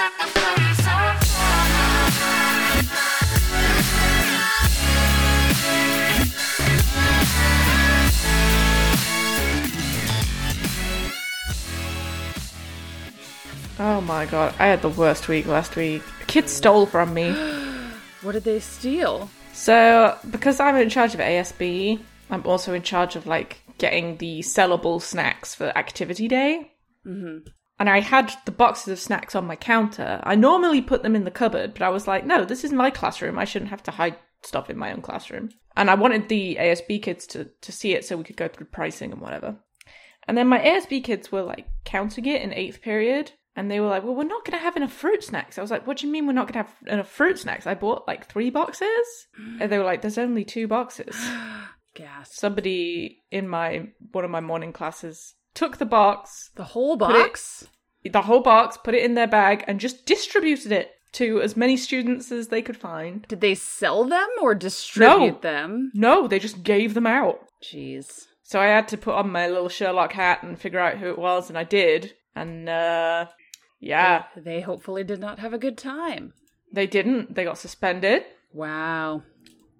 Oh my god, I had the worst week last week. Kids stole from me. What did they steal? So, because I'm in charge of ASB, I'm also in charge of like getting the sellable snacks for activity day. Mm-hmm. And I had the boxes of snacks on my counter. I normally put them in the cupboard, but I was like, no, this is my classroom. I shouldn't have to hide stuff in my own classroom. And I wanted the ASB kids to, to see it so we could go through pricing and whatever. And then my ASB kids were like counting it in eighth period. And they were like, well, we're not going to have enough fruit snacks. I was like, what do you mean we're not going to have enough fruit snacks? I bought like three boxes. And they were like, there's only two boxes. Gas. Somebody in my one of my morning classes took the box, The whole it- box? the whole box, put it in their bag, and just distributed it to as many students as they could find. Did they sell them or distribute No. them? No, they just gave them out. Jeez. So I had to put on my little Sherlock hat and figure out who it was, and I did. And uh yeah, They hopefully did not have a good time. they didn't. They got suspended. Wow.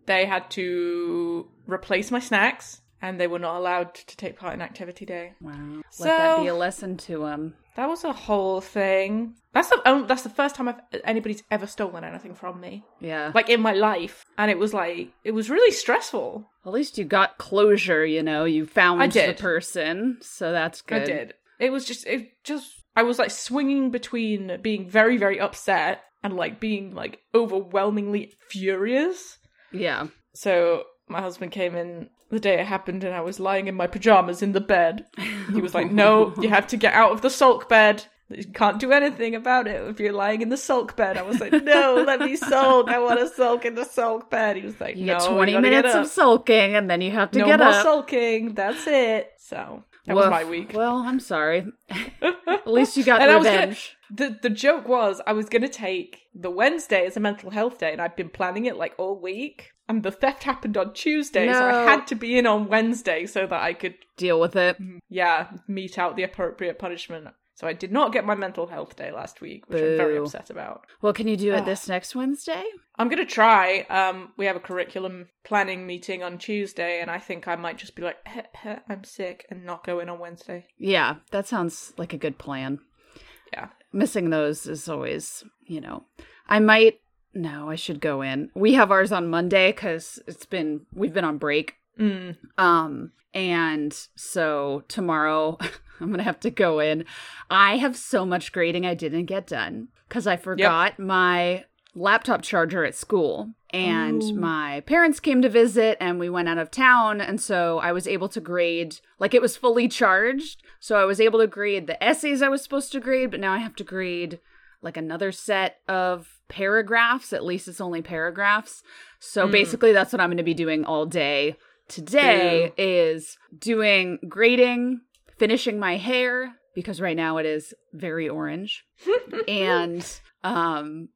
They had to replace my snacks, and they were not allowed to take part in activity day. Wow. So- Let that be a lesson to them. That was a whole thing. That's the only, that's the first time I've, anybody's ever stolen anything from me, Yeah. like in my life, and it was like it was really stressful. At least you got closure, you know. You found I did. the person, so that's good. I did. It was just it just I was like swinging between being very very upset and like being like overwhelmingly furious. Yeah. So my husband came in the day it happened, and I was lying in my pajamas in the bed. He was like, "No, you have to get out of the sulk bed." You can't do anything about it if you're lying in the sulk bed. I was like, no, let me sulk. I want to sulk in the sulk bed. He was like, You no, get you 20 gotta get minutes of sulking and then you have to no get more up. sulking. That's it. So that was my week. Well, I'm sorry. At least you got And I was gonna- revenge. The the joke was I was gonna take the Wednesday as a mental health day, and I'd been planning it like all week. And the theft happened on Tuesday, so I had to be in on Wednesday so that I could, Deal with it. yeah, mete out the appropriate punishment. So I did not get my mental health day last week, which I'm very upset about. Well, can you do it Ugh. this next Wednesday? I'm gonna try. Um, we have a curriculum planning meeting on Tuesday, and I think I might just be like, "Heh, heh, I'm sick, and not go in on Wednesday. Yeah, that sounds like a good plan. Yeah. Missing those is always, you know. I might. No, I should go in. We have ours on Monday because it's been we've been on break. Mm. Um, and so tomorrow I'm gonna have to go in. I have so much grading I didn't get done because I forgot my laptop charger at school. And Oh. my parents came to visit and we went out of town. And so I was able to grade, like it was fully charged. So I was able to grade the essays I was supposed to grade, but now I have to grade like another set of paragraphs. At least it's only paragraphs. So Mm. basically, that's what I'm going to be doing all day today is doing grading, finishing my hair because right now it is very orange, and um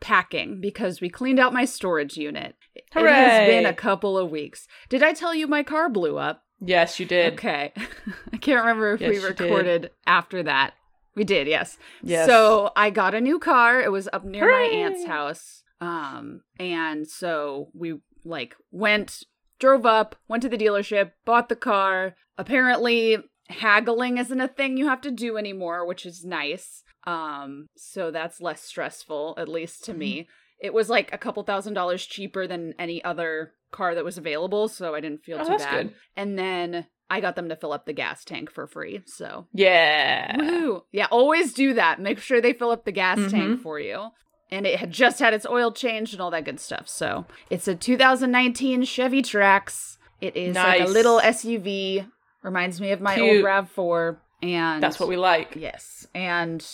packing because we cleaned out my storage unit. It has been a couple of weeks. Did I tell you my car blew up? Yes, you did. Okay. I can't remember if we Yes, did. recorded after that. We did, yes. Yes. So I got a new car. It was up near my aunt's house. Um, and so we like went, drove up, went to the dealership, bought the car. Apparently, haggling isn't a thing you have to do anymore, which is nice. Um, so that's less stressful, at least to me. Mm-hmm. It was like a couple thousand dollars cheaper than any other car that was available, so I didn't feel Oh, too bad. good. And then I got them to fill up the gas tank for free. So Yeah. Woohoo. Yeah, always do that. Make sure they fill up the gas Mhm. tank for you. And it had just had its oil changed and all that good stuff. So it's a 2019 Chevy Trax. It is like a little SUV. Reminds me of my Cute. old RAV4. And That's what we like. Yes. And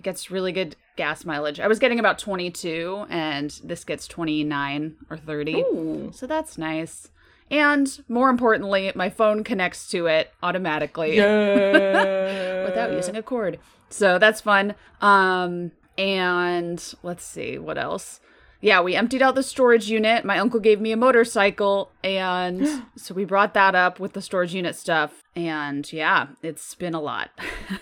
it gets really good gas mileage. I was getting about 22, and this gets 29 or 30. Ooh. So that's nice. And more importantly, my phone connects to it automatically Yeah. without using a cord. So that's fun. Um and let's see what else. Yeah, we emptied out the storage unit. My uncle gave me a motorcycle and so we brought that up with the storage unit stuff and yeah, it's been a lot.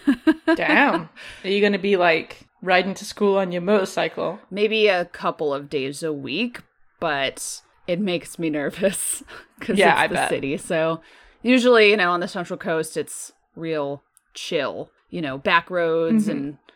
Damn. Are you going to be like riding to school on your motorcycle. Maybe a couple of days a week, but it makes me nervous because Yeah, it's I the bet. city. So usually, you know, on the Central Coast, it's real chill. You know, back roads Mhm.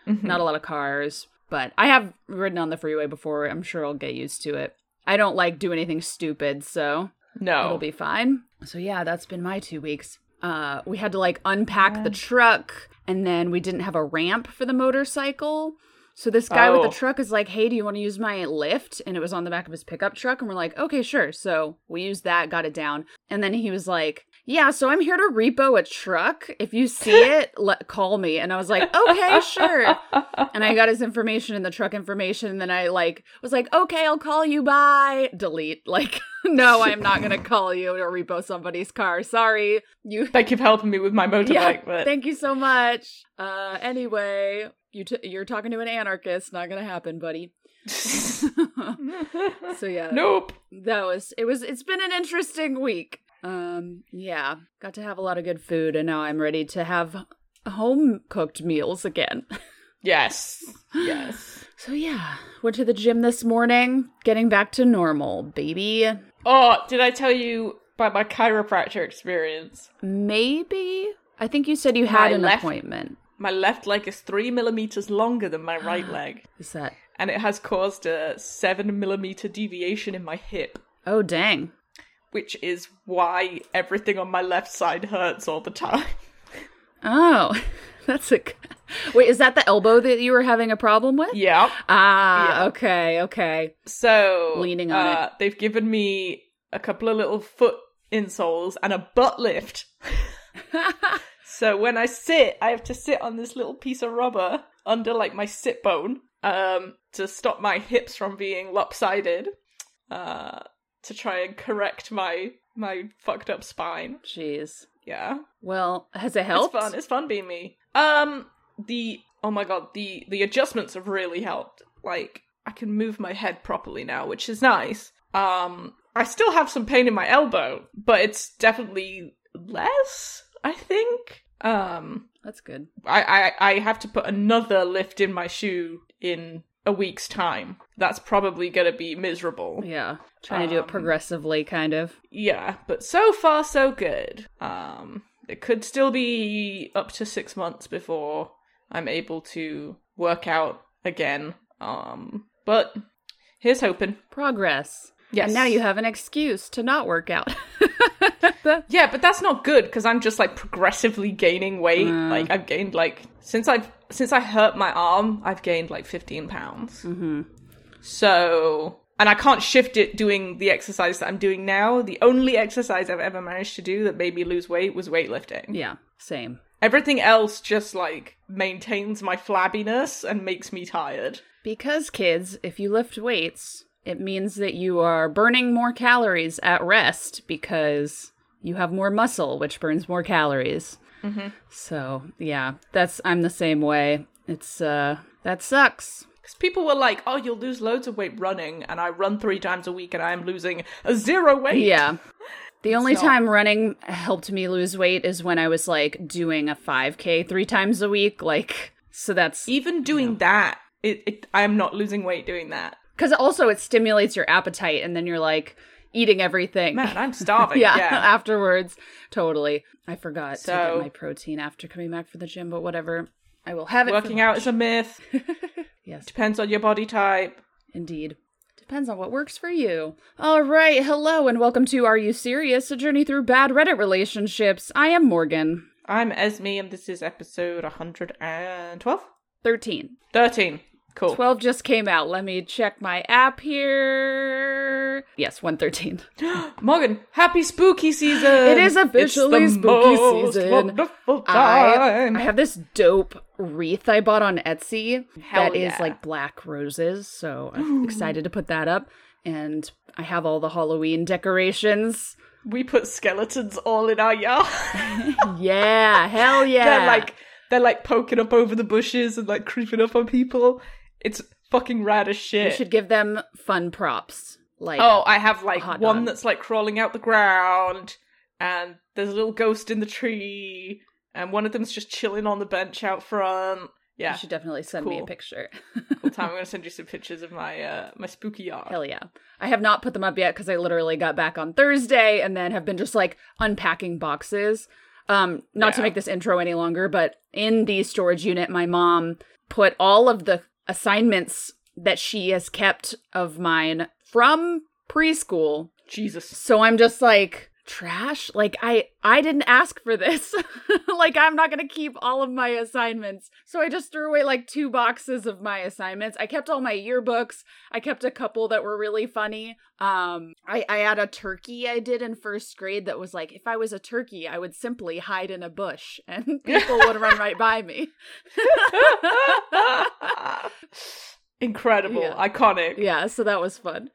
and not a lot of cars. But I have ridden on the freeway before. I'm sure I'll get used to it. I don't like do anything stupid, so No. it'll be fine. So yeah, that's been my two weeks. Uh, we had to like unpack the truck, and then we didn't have a ramp for the motorcycle. So this guy with Oh. the truck is like, "Hey, do you want to use my lift?" And it was on the back of his pickup truck, and we're like, "Okay, sure." So we used that, got it down, and then he was like, "Yeah, so I'm here to repo a truck. If you see it, let call me." And I was like, "Okay, sure." and I got his information and the truck information. And then I like was like, okay, I'll call you. Bye. Delete. Like, no, I'm not gonna call you to repo somebody's car. Sorry. You. Thank you for helping me with my motorbike, Yeah. but Thank you so much. Uh. Anyway, you t- you're talking to an anarchist. Not gonna happen, buddy. so yeah. nope. That was it. Was it's been an interesting week. Um. Yeah. Got to have a lot of good food, and now I'm ready to have home cooked meals again. Yes. Yes. So yeah, went to the gym this morning, getting back to normal, baby. Oh, did I tell you about my chiropractor experience? Maybe I think you said you had My an left- appointment. My left leg is three millimeters longer than my right leg, Is that? and it has caused a seven millimeter deviation in my hip, Oh dang! Which is why everything on my left side hurts all the time. Oh, that's a. Wait, is that the elbow that you were having a problem with? yeah. Ah, Yeah. okay, okay. So Leaning on uh, they've given me a couple of little foot insoles and a butt lift. so when I sit, I have to sit on this little piece of rubber under like my sit bone um, to stop my hips from being lopsided. Uh, to try and correct my my fucked up spine. Jeez. Yeah. Well, has it helped? It's fun. It's fun being me. Um, the oh my god, the the adjustments have really helped. Like I can move my head properly now, which is nice. Um, I still have some pain in my elbow, but it's definitely less. I think. Um, That's good. I I, I have to put another lift in my shoe in a week's time. That's probably gonna be miserable. Yeah, trying to do it Um, progressively, kind of. Yeah, but so far so good. Um, it could still be up to six months before I'm able to work out again. Um, but here's hoping. Progress. Yes. And now you have an excuse to not work out. Yeah, but that's not good because I'm just like progressively gaining weight. Mm. Like I've gained like since I've since I hurt my arm, I've gained like 15 pounds. mm-hmm. So, and I can't shift it doing the exercise that I'm doing now. The only exercise I've ever managed to do that made me lose weight was weightlifting. Yeah, same. Everything else just like maintains my flabbiness and makes me tired. Because, kids, if you lift weights, it means that you are burning more calories at rest because you have more muscle, which burns more calories. Mm-hmm. So, yeah, that's, I'm the same way. It's, uh, that sucks. Because people were like, "Oh, you'll lose loads of weight running," and I run three times a week, and I am losing a zero weight. Yeah. The only time running helped me lose weight is when I was like doing a 5K three times a week. Like, so that's Even doing that, it, it I am not losing weight doing that. because also it stimulates your appetite and then you're like eating everything. Man, I'm starving. yeah, yeah. afterwards. Totally. I forgot to get my protein after coming back from the gym, but whatever. I will have it. Working out is a myth. Yes, Depends on your body type. indeed. Depends on what works for you. All right, hello and welcome to Are You Serious? A journey through bad Reddit relationships. I am Morgan. I'm Esme, and this is episode 112? 13. 13. Cool. 12 just came out. Let me check my app here. Yes, 113. Morgan, happy spooky season! It is officially spooky season. I, time. I have this dope wreath I bought on Etsy Hell that is yeah. like black roses. So I'm excited to put that up. And I have all the Halloween decorations. we put skeletons all in our yard. Yeah, hell yeah. they're like they're like poking up over the bushes and like creeping up on people. It's fucking rad as shit. you should give them fun props. Like, Oh, I have like one dog. that's like crawling out the ground, and there's a little ghost in the tree, and one of them's just chilling on the bench out front, Yeah. You should definitely send me a picture. Cool time. I'm gonna send you some pictures of my uh my spooky yard. Hell yeah. I have not put them up yet because I literally got back on Thursday and then have been just like unpacking boxes. Um, not to make this intro any longer, but in the storage unit, my mom put all of the assignments that she has kept of mine from preschool. Jesus. So I'm just like, trash? Like i i didn't ask for this. Like i'm not gonna keep all of my assignments. So i just threw away like two boxes of my assignments. I kept all my yearbooks. I kept a couple that were really funny. Um i i had a turkey i did in first grade that was like if i was a turkey i would simply hide in a bush and people would run right by me Incredible. Yeah. Iconic. yeah so that was fun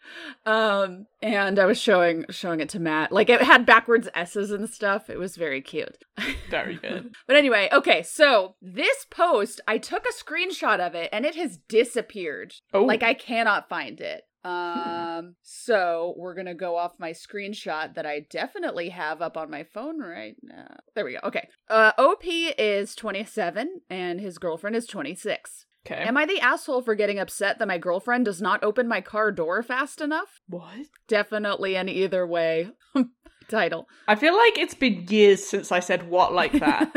um and i was showing showing it to matt like it had backwards s's and stuff it was very cute Very good. But anyway, okay, so this post, I took a screenshot of it and it has disappeared. Oh. Like I cannot find it. Um so we're going to go off my screenshot that I definitely have up on my phone right now. There we go. Okay. Uh OP is 27 and his girlfriend is 26. Okay. Am I the asshole for getting upset that my girlfriend does not open my car door fast enough? what? Definitely an either way title. I feel like it's been years since I said what like that.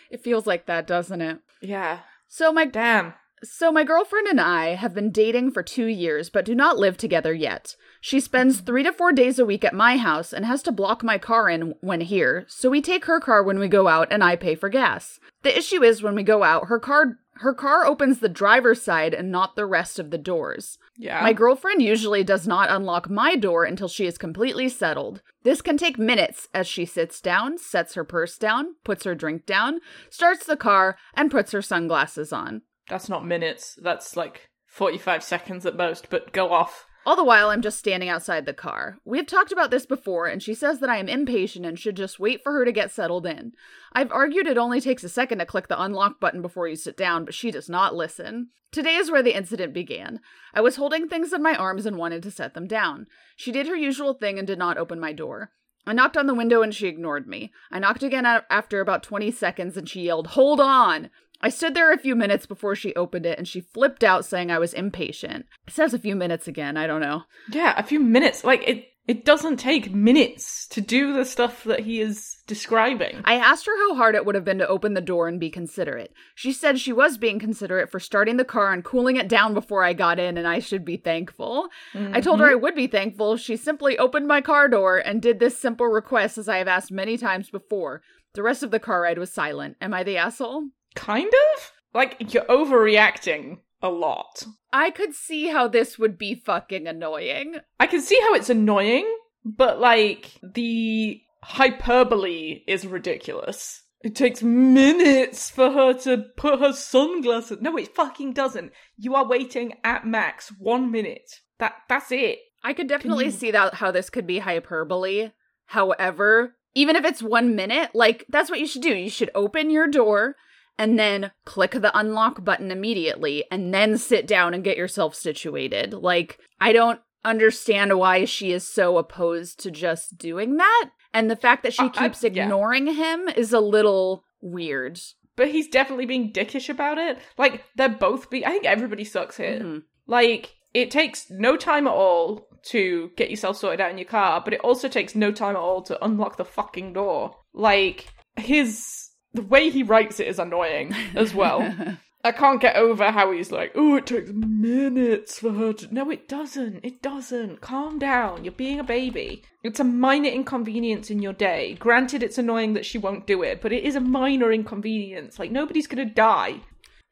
it feels like that, doesn't it? yeah. So my Damn. So, my girlfriend and I have been dating for two years, but do not live together yet. She spends three to four days a week at my house and has to block my car in when here, so we take her car when we go out and I pay for gas. The issue is when we go out, her car her car opens the driver's side and not the rest of the doors. Yeah. My girlfriend usually does not unlock my door until she is completely settled. This can take minutes as she sits down, sets her purse down, puts her drink down, starts the car, and puts her sunglasses on. That's not minutes. That's like 45 seconds at most, but go off. All the while, I'm just standing outside the car. We have talked about this before, and she says that I am impatient and should just wait for her to get settled in. I've argued it only takes a second to click the unlock button before you sit down, but she does not listen. Today is where the incident began. I was holding things in my arms and wanted to set them down. She did her usual thing and did not open my door. I knocked on the window and she ignored me. I knocked again after about 20 seconds and she yelled, Hold on! I stood there a few minutes before she opened it and she flipped out saying I was impatient. It says a few minutes again, I don't know. Yeah, a few minutes. Like it it doesn't take minutes to do the stuff that he is describing. I asked her how hard it would have been to open the door and be considerate. She said she was being considerate for starting the car and cooling it down before I got in, and I should be thankful. I told her mm-hmm. I would be thankful she simply opened my car door and did this simple request as I have asked many times before. The rest of the car ride was silent. Am I the asshole? Kind of? Like you're overreacting a lot. I could see how this would be fucking annoying. I can see how it's annoying, but like the hyperbole is ridiculous. It takes minutes for her to put her sunglasses. No, it fucking doesn't. You are waiting at max one minute. That that's it. I could definitely see that how this could be hyperbole. However, even if it's one minute, like that's what you should do. You should open your door and then click the unlock button immediately and then sit down and get yourself situated. Like, I don't understand why she is so opposed to just doing that. And the fact that she Uh, I- keeps yeah. ignoring him is a little weird. But he's definitely being dickish about it. Like they're both be. I think everybody sucks here. Mhm. Like it takes no time at all to get yourself sorted out in your car, but it also takes no time at all to unlock the fucking door. Like his the way he writes it is annoying as well. I can't get over how he's like, oh, it takes minutes for her to. No, it doesn't. It doesn't. Calm down. You're being a baby. It's a minor inconvenience in your day. Granted, it's annoying that she won't do it, but it is a minor inconvenience. Like, nobody's gonna die.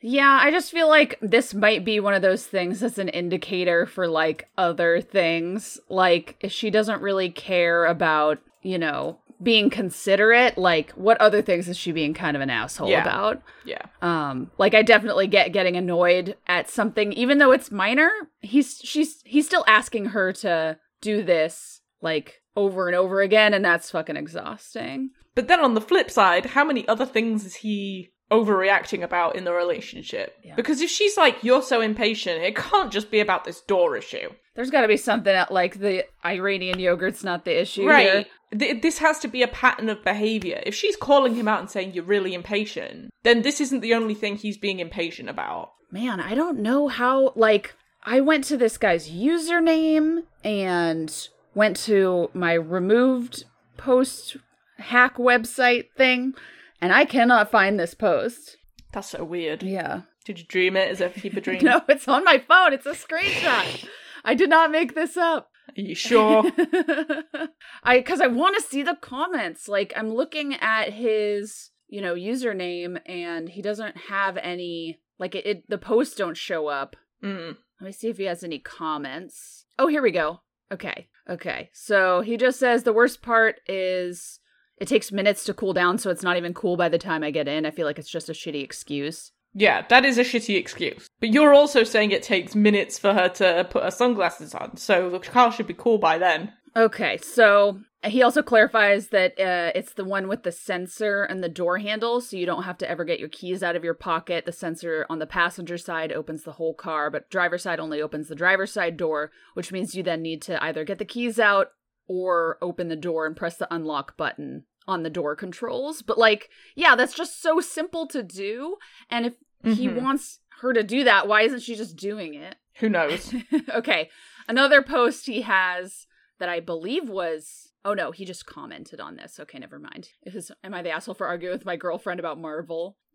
Yeah, I just feel like this might be one of those things that's an indicator for like other things. Like if she doesn't really care about, you know, being considerate, like what other things is she being kind of an asshole Yeah. about? Yeah. Um like I definitely get getting annoyed at something even though it's minor. He's she's he's still asking her to do this like over and over again and that's fucking exhausting. But then on the flip side, how many other things is he overreacting about in the relationship. Yeah. Because if she's like, you're so impatient, it can't just be about this door issue. There's got to be something at, like the Iranian yogurt's not the issue right. here. Th- this has to be a pattern of behavior. If she's calling him out and saying you're really impatient, then this isn't the only thing he's being impatient about. Man, I don't know how. Like, I went to this guy's username and went to my removed post hack website thing, and I cannot find this post. That's so weird. Yeah. Did you dream it? Is it a fever dream? No, it's on my phone. It's a screenshot. I did not make this up. Are you sure? I because I want to see the comments. Like I'm looking at his, you know, username, and he doesn't have any. Like it, it the posts don't show up. mm. Let me see if he has any comments. Oh, here we go. Okay, okay. So he just says the worst part is it takes minutes to cool down, so it's not even cool by the time I get in. I feel like it's just a shitty excuse. Yeah, that is a shitty excuse. But you're also saying it takes minutes for her to put her sunglasses on, so the car should be cool by then. Okay, so he also clarifies that uh, it's the one with the sensor and the door handle, so you don't have to ever get your keys out of your pocket. The sensor on the passenger side opens the whole car, but driver side only opens the driver's side door, which means you then need to either get the keys out or open the door and press the unlock button on the door controls. But like, yeah, that's just so simple to do. And if he Mhm. wants her to do that, why isn't she just doing it? Who knows? okay. Another post he has that I believe was oh no, he just commented on this. Okay, never mind. Was am I the asshole for arguing with my girlfriend about Marvel?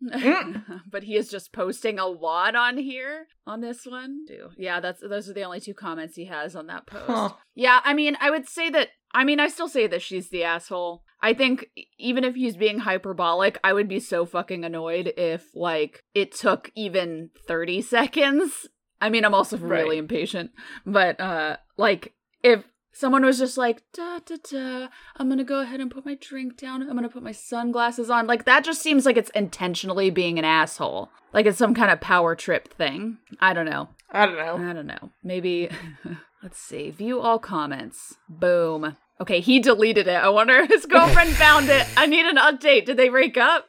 but he is just posting a lot on here on this one. Yeah, that's those are the only two comments he has on that post. Huh. Yeah, I mean, I would say that I mean, I still say that she's the asshole. I think even if he's being hyperbolic, I would be so fucking annoyed if like it took even 30 seconds. I mean, I'm also really Right. impatient, but uh like if someone was just like da da da I'm going to go ahead and put my drink down. I'm going to put my sunglasses on. Like that just seems like it's intentionally being an asshole. Like it's some kind of power trip thing. I don't know. I don't know. I don't know. Maybe let's see. View all comments. Boom. Okay, he deleted it. I wonder if his girlfriend found it. I need an update. Did they break up?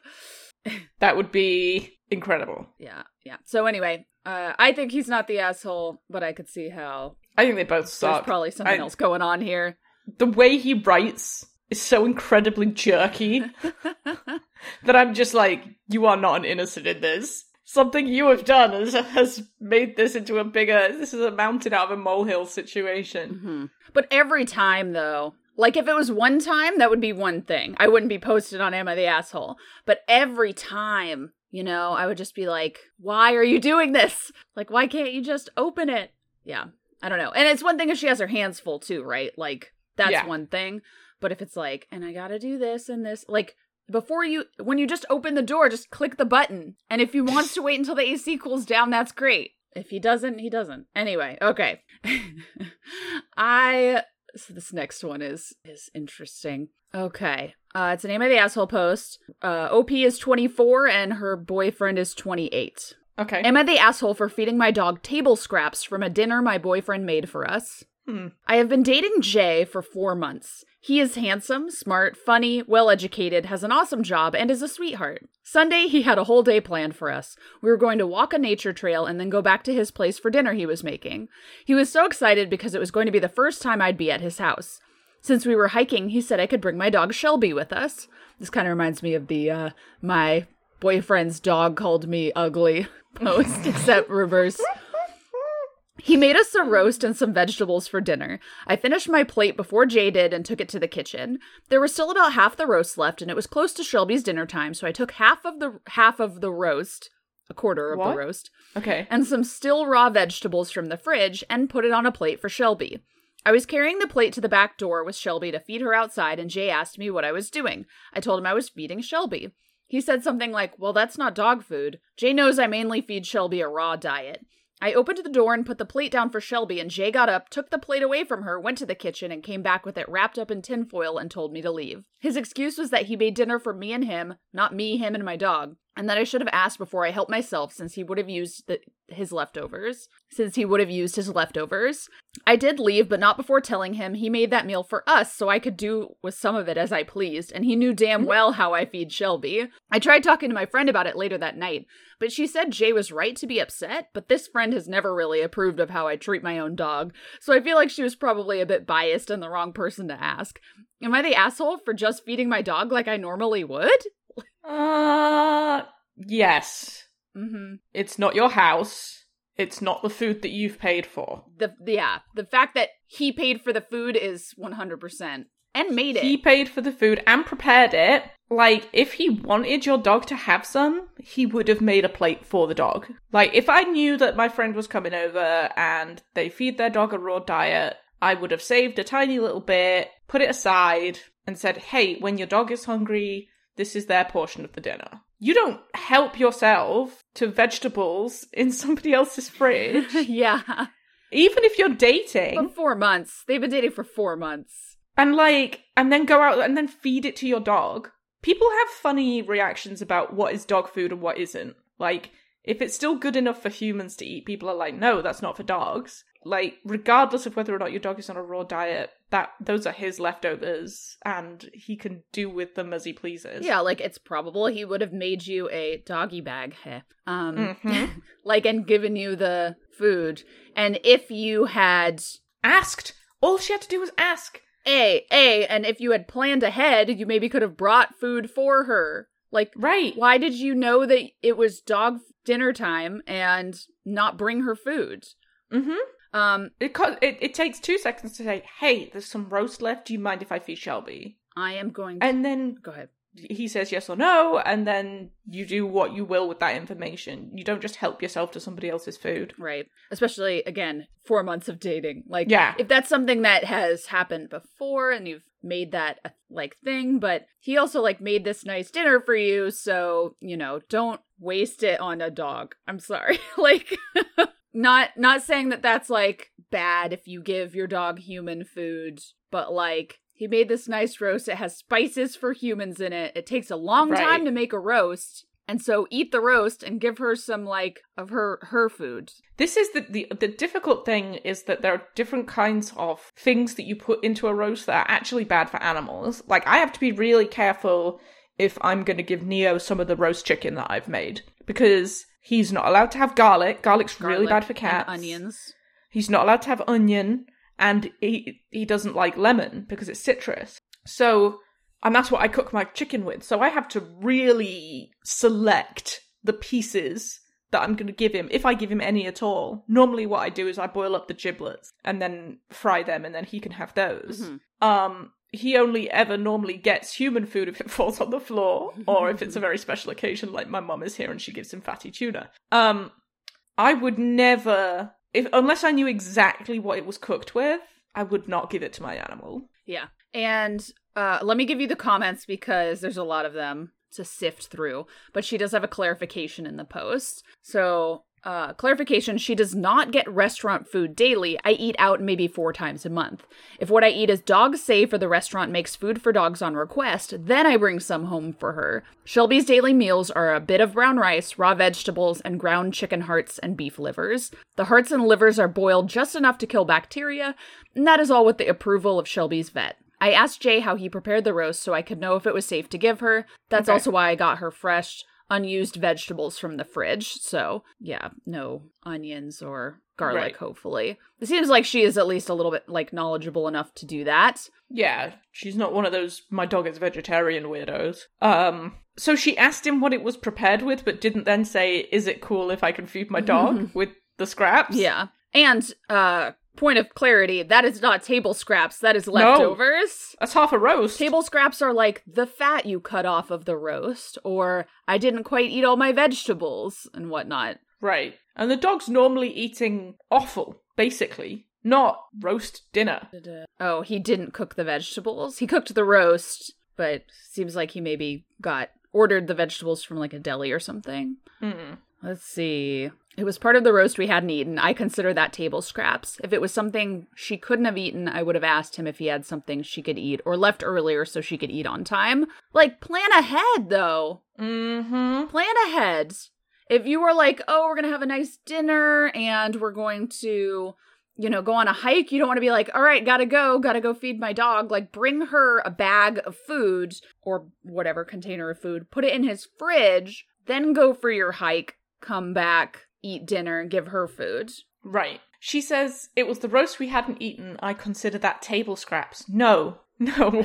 That would be incredible. Yeah, yeah. So anyway, uh, I think he's not the asshole, but I could see how I think they both there's probably something I- else going on here. the way he writes is so incredibly jerky that I'm just like, you are not an innocent in this. Something you have done has, has made this into a bigger. This is a mountain out of a molehill situation. hmm But every time, though, like if it was one time, that would be one thing. I wouldn't be posted on Am I the Asshole? But every time, you know, I would just be like, why are you doing this? Like, why can't you just open it? Yeah, I don't know. And it's one thing if she has her hands full, too, right? Like, that's Yeah. one thing. But if it's like, and I gotta do this and this, like, before you, when you just open the door, just click the button. And if he wants to wait until the AC cools down, that's great. If he doesn't, he doesn't. Anyway, okay. I so this next one is is interesting. Okay. Uh it's the name of the asshole post. Uh OP is 24 and her boyfriend is 28. Okay. Am I the asshole for feeding my dog table scraps from a dinner my boyfriend made for us? Hmm. I have been dating Jay for four months. He is handsome, smart, funny, well educated, has an awesome job, and is a sweetheart. Sunday, he had a whole day planned for us. We were going to walk a nature trail and then go back to his place for dinner he was making. He was so excited because it was going to be the first time I'd be at his house. Since we were hiking, he said I could bring my dog Shelby with us. This kind of reminds me of the uh, my boyfriend's dog called me ugly post, except reverse. He made us a roast and some vegetables for dinner. I finished my plate before Jay did and took it to the kitchen. There was still about half the roast left, and it was close to Shelby's dinner time, so I took half of the half of the roast, a quarter of What? the roast, Okay. and some still raw vegetables from the fridge and put it on a plate for Shelby. I was carrying the plate to the back door with Shelby to feed her outside, and Jay asked me what I was doing. I told him I was feeding Shelby. He said something like, Well, that's not dog food. Jay knows I mainly feed Shelby a raw diet. I opened the door and put the plate down for Shelby, and Jay got up, took the plate away from her, went to the kitchen, and came back with it wrapped up in tinfoil and told me to leave. His excuse was that he made dinner for me and him, not me, him, and my dog. And that I should have asked before I helped myself since he would have used the, his leftovers. Since he would have used his leftovers. I did leave, but not before telling him he made that meal for us so I could do with some of it as I pleased, and he knew damn mm-hmm. well how I feed Shelby. I tried talking to my friend about it later that night, but she said Jay was right to be upset, but this friend has never really approved of how I treat my own dog, so I feel like she was probably a bit biased and the wrong person to ask. Am I the asshole for just feeding my dog like I normally would? Uh, yes. Mm-hmm. It's not your house. It's not the food that you've paid for. The yeah, the fact that he paid for the food is one hundred percent and made it. He paid for the food and prepared it. Like, if he wanted your dog to have some, he would have made a plate for the dog. Like, if I knew that my friend was coming over and they feed their dog a raw diet, I would have saved a tiny little bit, put it aside, and said, hey, when your dog is hungry, this is their portion of the dinner. You don't help yourself to vegetables in somebody else's fridge. yeah, Even if you're dating. for four months. They've been dating for four months. and like and then go out and then feed it to your dog people have funny reactions about what is dog food and what isn't like if it's still good enough for humans to eat people are like no that's not for dogs like regardless of whether or not your dog is on a raw diet that those are his leftovers and he can do with them as he pleases Yeah, like it's probable he would have made you a doggy bag, heh. um, Mhm. like and given you the food. And if you had asked all she had to do was ask a a, and if you had planned ahead, you maybe could have brought food for her. Like, right why did you know that it was dog dinner time and not bring her food? mm-hmm Um, it, co- it it takes two seconds to say hey there's some roast left do you mind if i feed shelby I am going to and then go ahead. he says yes or no, and then you do what you will with that information. You don't just help yourself to somebody else's food. Right. Especially again, four months of dating. Like, Yeah. if that's something that has happened before and you've made that a, like thing, but he also like made this nice dinner for you, so you know, don't waste it on a dog. I'm sorry. like, not not saying that that's like bad if you give your dog human food, but like. He made this nice roast. It has spices for humans in it. It takes a long Right. time to make a roast. And so eat the roast and give her some like of her her food. This is the, the the difficult thing is that there are different kinds of things that you put into a roast that are actually bad for animals. Like I have to be really careful if I'm going to give Neo some of the roast chicken that I've made because he's not allowed to have garlic. Garlic's really bad for and cats. onions. He's not allowed to have onion, and he he doesn't like lemon because it's citrus. So, and that's what I cook my chicken with. So I have to really select the pieces that I'm going to give him, if I give him any at all. Normally, what I do is I boil up the giblets and then fry them, and then he can have those. Mhm. Um, he only ever normally gets human food if it falls on the floor, or if it's a very special occasion, like my mum is here and she gives him fatty tuna. Um, I would never, if unless I knew exactly what it was cooked with, I would not give it to my animal. Yeah. And uh, let me give you the comments because there's a lot of them to sift through. But she does have a clarification in the post. So, uh, clarification she does not get restaurant food daily. I eat out maybe four times a month. If what I eat is dog safe or the restaurant makes food for dogs on request, then I bring some home for her. Shelby's daily meals are a bit of brown rice, raw vegetables, and ground chicken hearts and beef livers. The hearts and livers are boiled just enough to kill bacteria, and that is all with the approval of Shelby's vet. I asked Jay how he prepared the roast so I could know if it was safe to give her. That's Okay. also why I got her fresh, unused vegetables from the fridge. So, yeah, no onions or garlic, Right. hopefully. It seems like she is at least a little bit like knowledgeable enough to do that. Yeah, she's not one of those my dog is vegetarian weirdos. Um, so she asked him what it was prepared with, but didn't then say, "Is it cool if I can feed my dog with the scraps?" Yeah. And uh point of clarity, that is not table scraps, that is leftovers. that's half a roast. Table scraps are like the fat you cut off of the roast, or I didn't quite eat all my vegetables and whatnot. Right. And the dog's normally eating offal, basically, not roast dinner. Oh, he didn't cook the vegetables. He cooked the roast, but seems like he maybe got ordered the vegetables from like a deli or something. Hmm. Let's see. It was part of the roast we hadn't eaten. I consider that table scraps. If it was something she couldn't have eaten, I would have asked him if he had something she could eat or left earlier so she could eat on time. Like, plan ahead, though. Mm-hmm. Plan ahead. If you were like, oh, we're going to have a nice dinner and we're going to, you know, go on a hike, you don't want to be like, all right, gotta go, gotta go feed my dog. Like, bring her a bag of food or whatever container of food, put it in his fridge, then go for your hike, come back, eat dinner, and give her food. Right. She says, It was the roast we hadn't eaten. I consider that table scraps. No. No.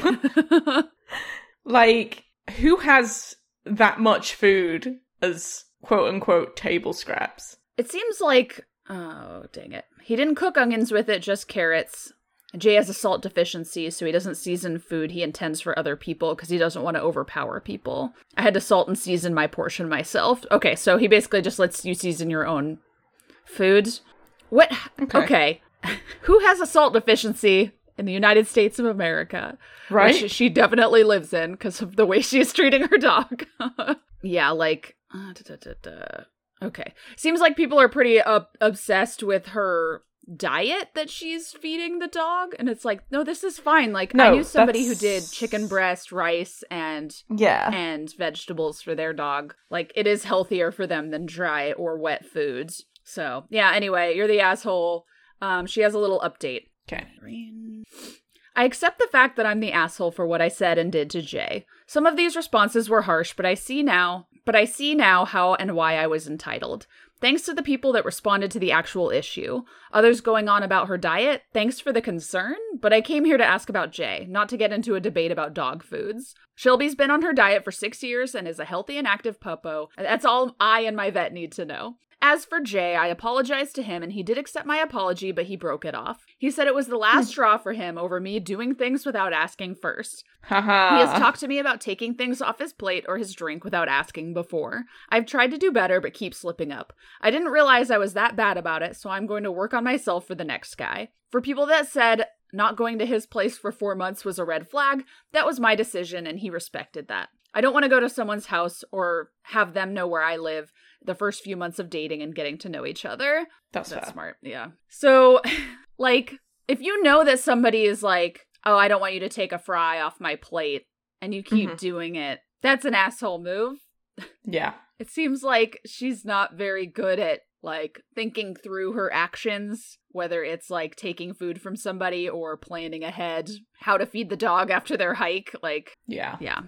like, who has that much food as quote unquote table scraps? It seems like. Oh, dang it. He didn't cook onions with it, just carrots. Jay has a salt deficiency, so he doesn't season food he intends for other people because he doesn't want to overpower people. I had to salt and season my portion myself. Okay, so he basically just lets you season your own food. What? Okay. Okay. Who has a salt deficiency in the United States of America? Right? Which she definitely lives in because of the way she is treating her dog. yeah, like. Uh, da, da, da. Okay. Seems like people are pretty uh, obsessed with her diet that she's feeding the dog and it's like no this is fine like i knew somebody who did chicken breast rice and yeah. and vegetables for their dog like it is healthier for them than dry or wet foods so yeah anyway you're the asshole um she has a little update Okay. I accept the fact that I'm the asshole for what I said and did to Jay. Some of these responses were harsh, but I see now, but I see now how and why I was entitled. Thanks to the people that responded to the actual issue. Others going on about her diet, thanks for the concern, but I came here to ask about Jay, not to get into a debate about dog foods. Shelby's been on her diet for six years and is a healthy and active puppo. That's all I and my vet need to know. As for Jay, I apologized to him and he did accept my apology, but he broke it off. He said it was the last hmm. straw for him over me doing things without asking first. He has talked to me about taking things off his plate or his drink without asking before. I've tried to do better, but keep slipping up. I didn't realize I was that bad about it, so I'm going to work on myself for the next guy. For people that said not going to his place for four months was a red flag, that was my decision, and he respected that. I don't want to go to someone's house or have them know where I live the first few months of dating and getting to know each other. That's, That's smart. Yeah. So, like, if you know that somebody is like, oh, I don't want you to take a fry off my plate, and you keep Mhm. doing it, that's an asshole move. Yeah. It seems like she's not very good at, like, thinking through her actions, whether it's like taking food from somebody or planning ahead how to feed the dog after their hike. Like, Yeah. yeah.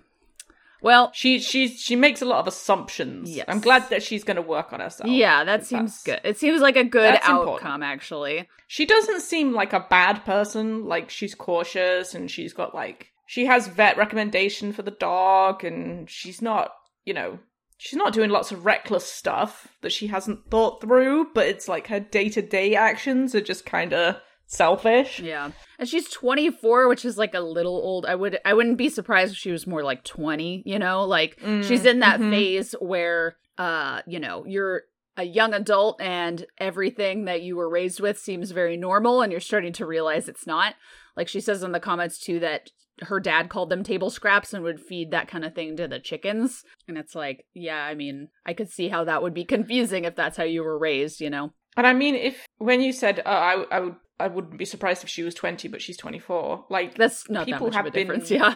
Well, She she she makes a lot of assumptions. Yes. I'm glad that she's going to work on herself. yeah, that seems good. It seems like a good outcome, important. actually. She doesn't seem like a bad person. Like she's cautious and she's got like she has vet recommendation for the dog and she's not, you know, she's not doing lots of reckless stuff that she hasn't thought through, but it's like her day-to-day actions are just kind of selfish. Yeah. And she's 24, which is like a little old. I would I wouldn't be surprised if she was more like 20, you know? Like Mm, she's in that mhm. phase where uh, you know, you're a young adult and everything that you were raised with seems very normal and you're starting to realize it's not. Like she says in the comments too that her dad called them table scraps and would feed that kind of thing to the chickens. And it's like, yeah, I mean, I could see how that would be confusing if that's how you were raised, you know? And I mean if when you said oh, I I would I wouldn't be surprised if she was 20 but she's 24. Like That's not People that much of a have been- difference, yeah.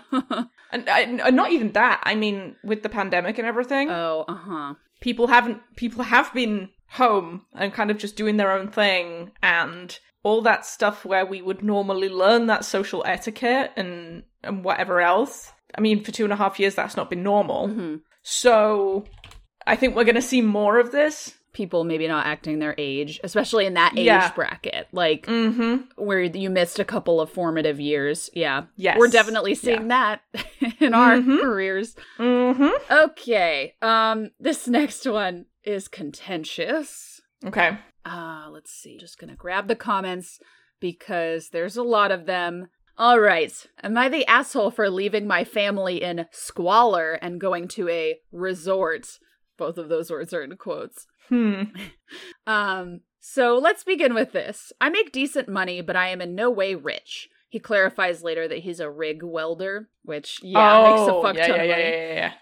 and, and not even that. I mean with the pandemic and everything. oh, uh-huh. people haven't people have been home and kind of just doing their own thing and all that stuff where we would normally learn that social etiquette and and whatever else i mean for two and a half years that's not been normal hmm so i think we're going to see more of this people maybe not acting their age, especially in that age Yeah. bracket, like mm-hmm where you missed a couple of formative years. Yeah. yes We're definitely seeing that in our Mhm. careers. mm-hmm Okay. Um this next one is contentious. okay Uh, let's see. Just gonna grab the comments because there's a lot of them. All right. Am I the asshole for leaving my family in squalor and going to a resort? Both of those words are in quotes. Hmm Um, so let's begin with this. I make decent money, but I am in no way rich. He clarifies later that he's a rig welder, which yeah makes a fuck Oh, yeah, ton yeah, of yeah, money. yeah, yeah,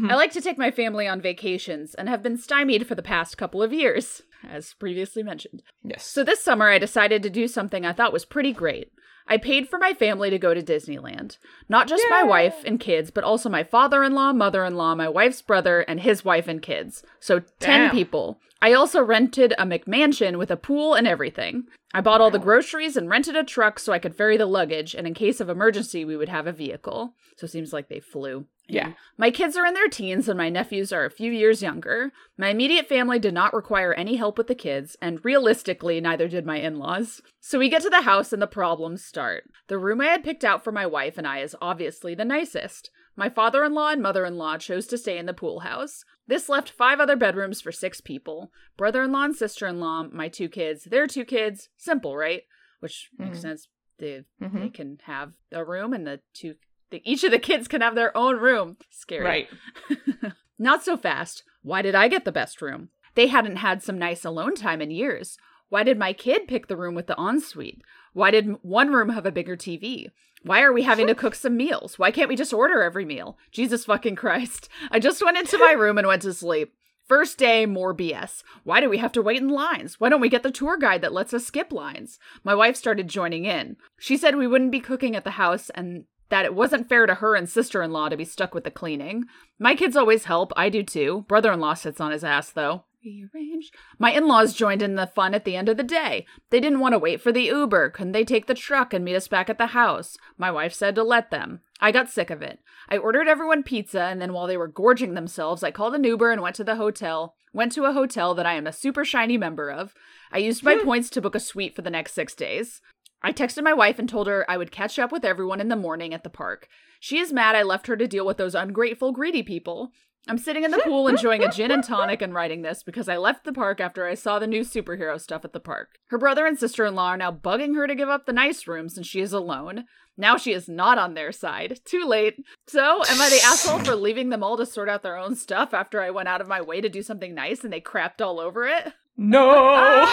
yeah. I like to take my family on vacations and have been stymied for the past couple of years, as previously mentioned. Yes. So this summer, I decided to do something I thought was pretty great. I paid for my family to go to Disneyland. Not just my wife and kids, but also my father in law, mother in law, my wife's brother, and his wife and kids. So 10 Damn. people. I also rented a McMansion with a pool and everything. I bought all the groceries and rented a truck so I could ferry the luggage, and in case of emergency, we would have a vehicle. So it seems like they flew. yeah. My kids are in their teens and my nephews are a few years younger. My immediate family did not require any help with the kids, and realistically, neither did my in laws. So we get to the house and the problems start. The room I had picked out for my wife and I is obviously the nicest. My father in law and mother in law chose to stay in the pool house. This left five other bedrooms for six people brother in law and sister in law, my two kids, their two kids. Simple, right? Which makes Mhm. sense. They, Mhm. they can have a room, and the two, the, each of the kids can have their own room. Scary. Right. Not so fast. Why did I get the best room? They hadn't had some nice alone time in years. Why did my kid pick the room with the ensuite? Why did one room have a bigger TV? Why are we having to cook some meals? Why can't we just order every meal? Jesus fucking Christ. I just went into my room and went to sleep. First day, more BS. Why do we have to wait in lines? Why don't we get the tour guide that lets us skip lines? My wife started joining in. She said we wouldn't be cooking at the house and that it wasn't fair to her and sister in law to be stuck with the cleaning. My kids always help. I do too. Brother in law sits on his ass, though. Rearrange. My in laws joined in the fun at the end of the day. They didn't want to wait for the Uber. Couldn't they take the truck and meet us back at the house? My wife said to let them. I got sick of it. I ordered everyone pizza, and then while they were gorging themselves, I called an Uber and went to the hotel. Went to a hotel that I am a super shiny member of. I used my hmm. points to book a suite for the next six days. I texted my wife and told her I would catch up with everyone in the morning at the park. She is mad I left her to deal with those ungrateful, greedy people. I'm sitting in the pool enjoying a gin and tonic and writing this because I left the park after I saw the new superhero stuff at the park. Her brother and sister in law are now bugging her to give up the nice room since she is alone. Now she is not on their side. Too late. So, am I the asshole for leaving them all to sort out their own stuff after I went out of my way to do something nice and they crapped all over it? No.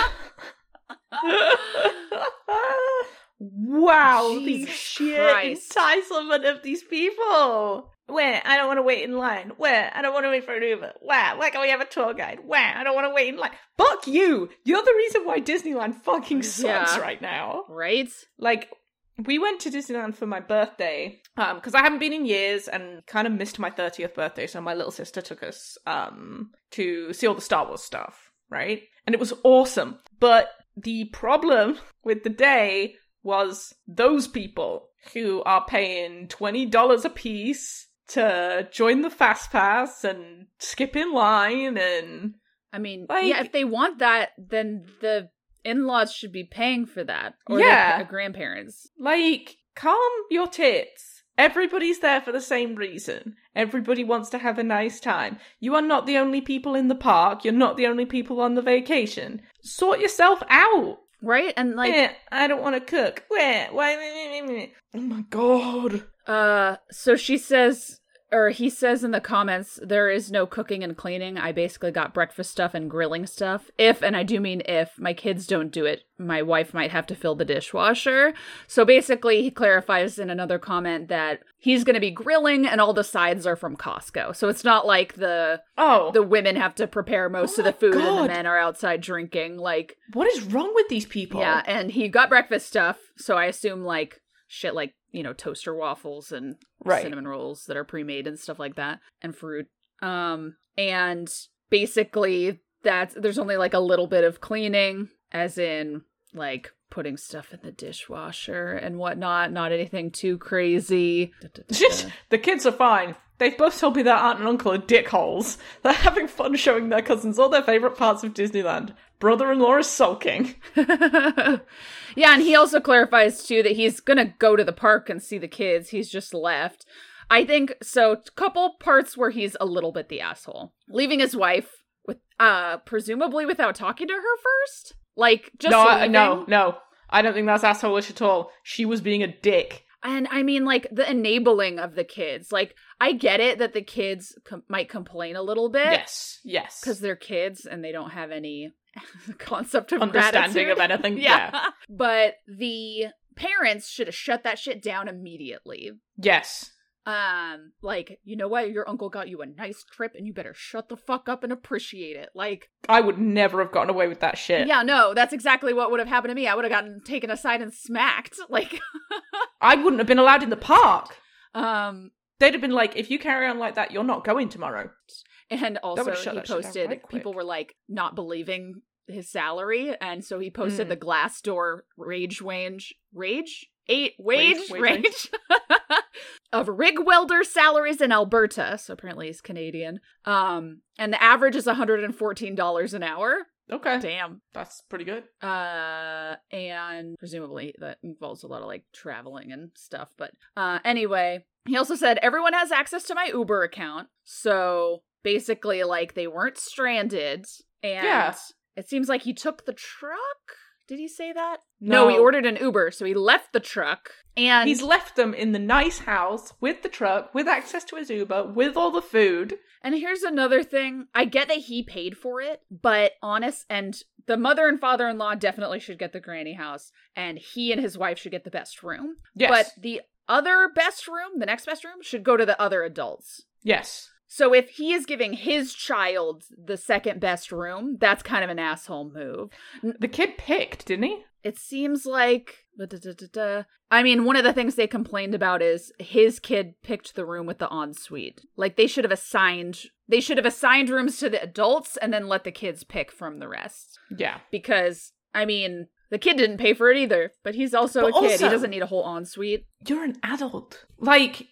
wow, the Jesus sheer Christ. entitlement of these people. Where I don't want to wait in line. Where I don't want to wait for an Uber. Where where can we have a tour guide? Where I don't want to wait in line. Fuck you! You're the reason why Disneyland fucking sucks Yeah. right now. Right? Like we went to Disneyland for my birthday um because I haven't been in years and kind of missed my 30th birthday so my little sister took us um to see all the Star Wars stuff, right? And it was awesome. But the problem with the day was those people who are paying $20 a piece to join the fast pass and skip in line and I mean, Like- yeah, if they want that, then the in laws should be paying for that. Or Yeah. their grandparents. Like, calm your tits. Everybody's there for the same reason. Everybody wants to have a nice time. You are not the only people in the park. You're not the only people on the vacation. Sort yourself out. Right? And like Eh, I don't want to cook. Where? Why? Oh my god. Uh, so she says, or he says in the comments, there is no cooking and cleaning. I basically got breakfast stuff and grilling stuff. If, and I do mean if, my kids don't do it, my wife might have to fill the dishwasher. So basically, he clarifies in another comment that he's going to be grilling and all the sides are from Costco. So it's not like the Oh, the women have to prepare most Oh of the food and the men are outside drinking. Like, what is wrong with these people? yeah, and he got breakfast stuff. So I assume like shit like, you know, toaster waffles and Right. cinnamon rolls that are pre-made and stuff like that and fruit. Um and basically that's there's only like a little bit of cleaning as in like putting stuff in the dishwasher and whatnot, not anything too crazy. the kids are fine. They've both told me their aunt and uncle are dickholes. They're having fun showing their cousins all their favourite parts of Disneyland. Brother in law is sulking. yeah, and he also clarifies too that he's gonna go to the park and see the kids. He's just left. I think so. Couple parts where he's a little bit the asshole, leaving his wife with, uh, presumably without talking to her first. Like just no, I, no, no. I don't think that's assholeish at all. She was being a dick. And I mean, like the enabling of the kids. Like I get it that the kids com- might complain a little bit Yes, yes. because they're kids and they don't have any concept of understanding gratitude. of anything. yeah. yeah. But the parents should have shut that shit down immediately. Yes. Um like you know what your uncle got you a nice trip and you better shut the fuck up and appreciate it like I would never have gotten away with that shit. yeah no that's exactly what would have happened to me i would have gotten taken aside and smacked like I wouldn't have been allowed in the park. um They'd have been like, if you carry on like that, you're not going tomorrow. and also he that shit down posted right people were like not believing his salary and so he posted Mm. the glassdoor rage wage rage eight wage Wage- wage range of rig welder salaries in alberta so apparently he's canadian um and the average is $114 an hour Okay. damn That's pretty good. uh and presumably that involves a lot of like traveling and stuff but uh anyway he also said everyone has access to my uber account so basically like they weren't stranded and Yeah. it seems like he took the truck did he say that no, he ordered an uber so he left the truck and He's left them in the nice house with the truck, with access to his Uber, with all the food. And here's another thing. I get that he paid for it, but honest and the mother and father-in-law definitely should get the granny house and he and his wife should get the best room. Yes. But the other best room, the next best room should go to the other adults. yes. So if he is giving his child the second best room, that's kind of an asshole move. The kid picked, didn't he? It seems like. I mean, one of the things they complained about is his kid picked the room with the ensuite. Like they should have assigned they should have assigned rooms to the adults and then let the kids pick from the rest. Yeah. Because I mean, the kid didn't pay for it either, but he's also But a kid. also- he doesn't need a whole ensuite. You're an adult. Like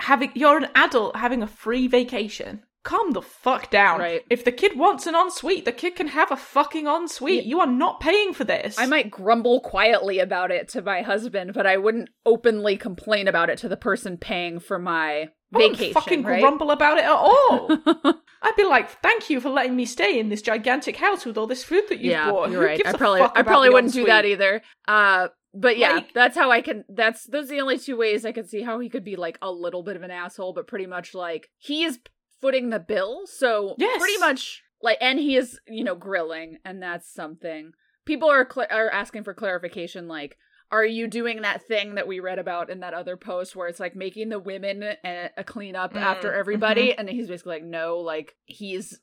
having you're an adult having a free vacation. Calm the fuck down. Right. If the kid wants an ensuite, the kid can have a fucking ensuite. Yeah. You are not paying for this. I might grumble quietly about it to my husband, but I wouldn't openly complain about it to the person paying for my I wouldn't vacation. fucking right? grumble about it at all. I'd be like, "Thank you for letting me stay in this gigantic house with all this food that you've yeah, bought." you're Who right. gives I a probably fuck I probably wouldn't do that either. Uh but yeah, Like- that's how I can that's those are the only two ways I could see how he could be like a little bit of an asshole, but pretty much like he is footing the bill. So Yes. pretty much like and he is, you know, grilling and that's something. People are cl- are asking for clarification like are you doing that thing that we read about in that other post where it's like making the women a, a clean up Mm, after everybody and he's basically like no like he's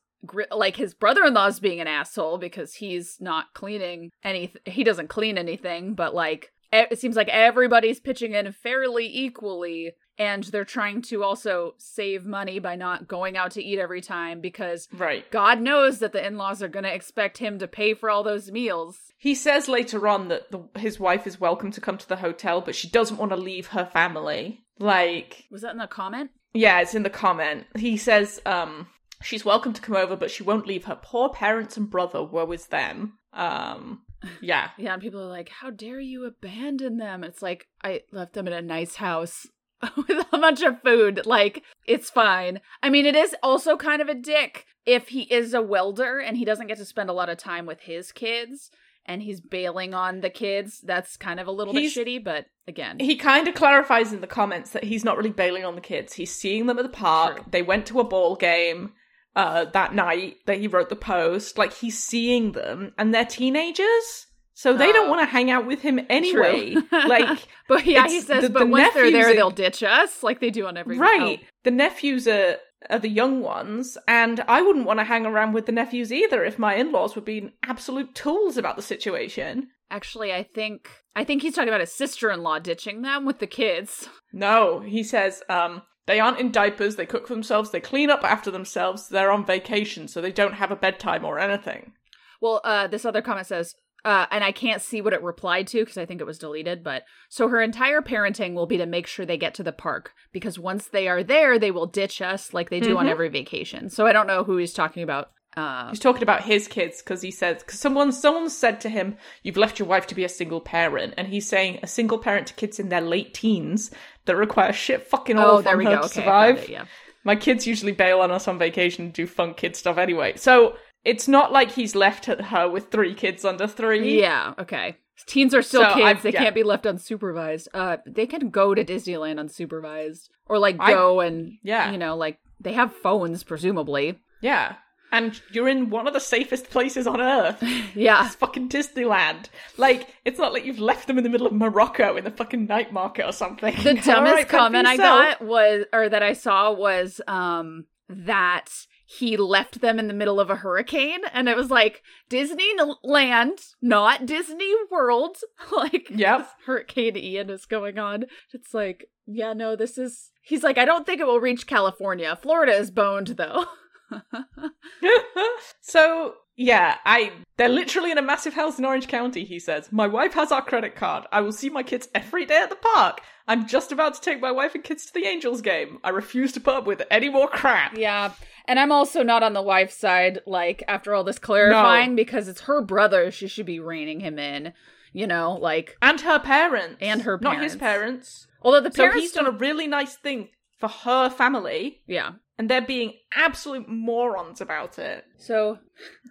like his brother-in-law's being an asshole because he's not cleaning any he doesn't clean anything but like it seems like everybody's pitching in fairly equally and they're trying to also save money by not going out to eat every time because Right. god knows that the in-laws are going to expect him to pay for all those meals He says later on that the, his wife is welcome to come to the hotel, but she doesn't want to leave her family. Like, was that in the comment yeah, it's in the comment. He says, um, she's welcome to come over, but she won't leave her poor parents and brother. Woe is them. Um, yeah. yeah and people are like how dare you abandon them it's like i left them in a nice house with a bunch of food like it's fine i mean it is also kind of a dick if he is a welder and he doesn't get to spend a lot of time with his kids and he's bailing on the kids that's kind of a little He's- bit shitty but again He kind of clarifies in the comments that he's not really bailing on the kids. He's seeing them at the park. True. They went to a ball game uh, that night that he wrote the post. Like, he's seeing them, and they're teenagers. So they don't Oh. want to hang out with him anyway. Like, but yeah he says the- but the once they're there are- they'll ditch us like they do on every right. oh, The nephews are, are the young ones, and I wouldn't want to hang around with the nephews either if my in laws were being absolute tools about the situation. actually i think i think he's talking about his sister-in-law ditching them with the kids No, he says, um, they aren't in diapers, they cook for themselves, they clean up after themselves, they're on vacation, so they don't have a bedtime or anything. Well, uh, this other comment says, uh, and I can't see what it replied to because I think it was deleted, but so her entire parenting will be to make sure they get to the park because once they are there, they will ditch us like they do on Mhm. every vacation. So I don't know who he's talking about. Uh, He's talking about his kids because he says, because someone, someone said to him, You've left your wife to be a single parent. And he's saying, A single parent to kids in their late teens that require shit fucking all oh, there from her go. to Okay, survive. it, yeah. My kids usually bail on us on vacation and do fun kid stuff anyway. So it's not like he's left her with three kids under three. Yeah, okay. Teens are still So, kids. I- they yeah. can't be left unsupervised. Uh, they can go to Disneyland unsupervised or like I- go and Yeah. you know, like they have phones presumably. Yeah. And you're in one of the safest places on earth. Yeah. It's fucking Disneyland. Like, it's not like you've left them in the middle of Morocco in the fucking night market or something. The dumbest right, comment I got was, or that I saw was, um, that he left them in the middle of a hurricane, and it was like Disneyland, not Disney World. like, Yep. Hurricane Ian is going on. It's like, yeah, no, this is. He's like, I don't think it will reach California. Florida is boned though. so yeah, I they're literally in a massive house in Orange County, he says. My wife has our credit card. I will see my kids every day at the park. I'm just about to take my wife and kids to the Angels game. I refuse to put up with any more crap. Yeah. And I'm also not on the wife's side, like, after all this clarifying, because it's her brother. She should be reining him in, you know, like, And her parents. And her Not his parents. parents. although the parents. So he's done a really nice thing for her family, yeah. And they're being absolute morons about it. So,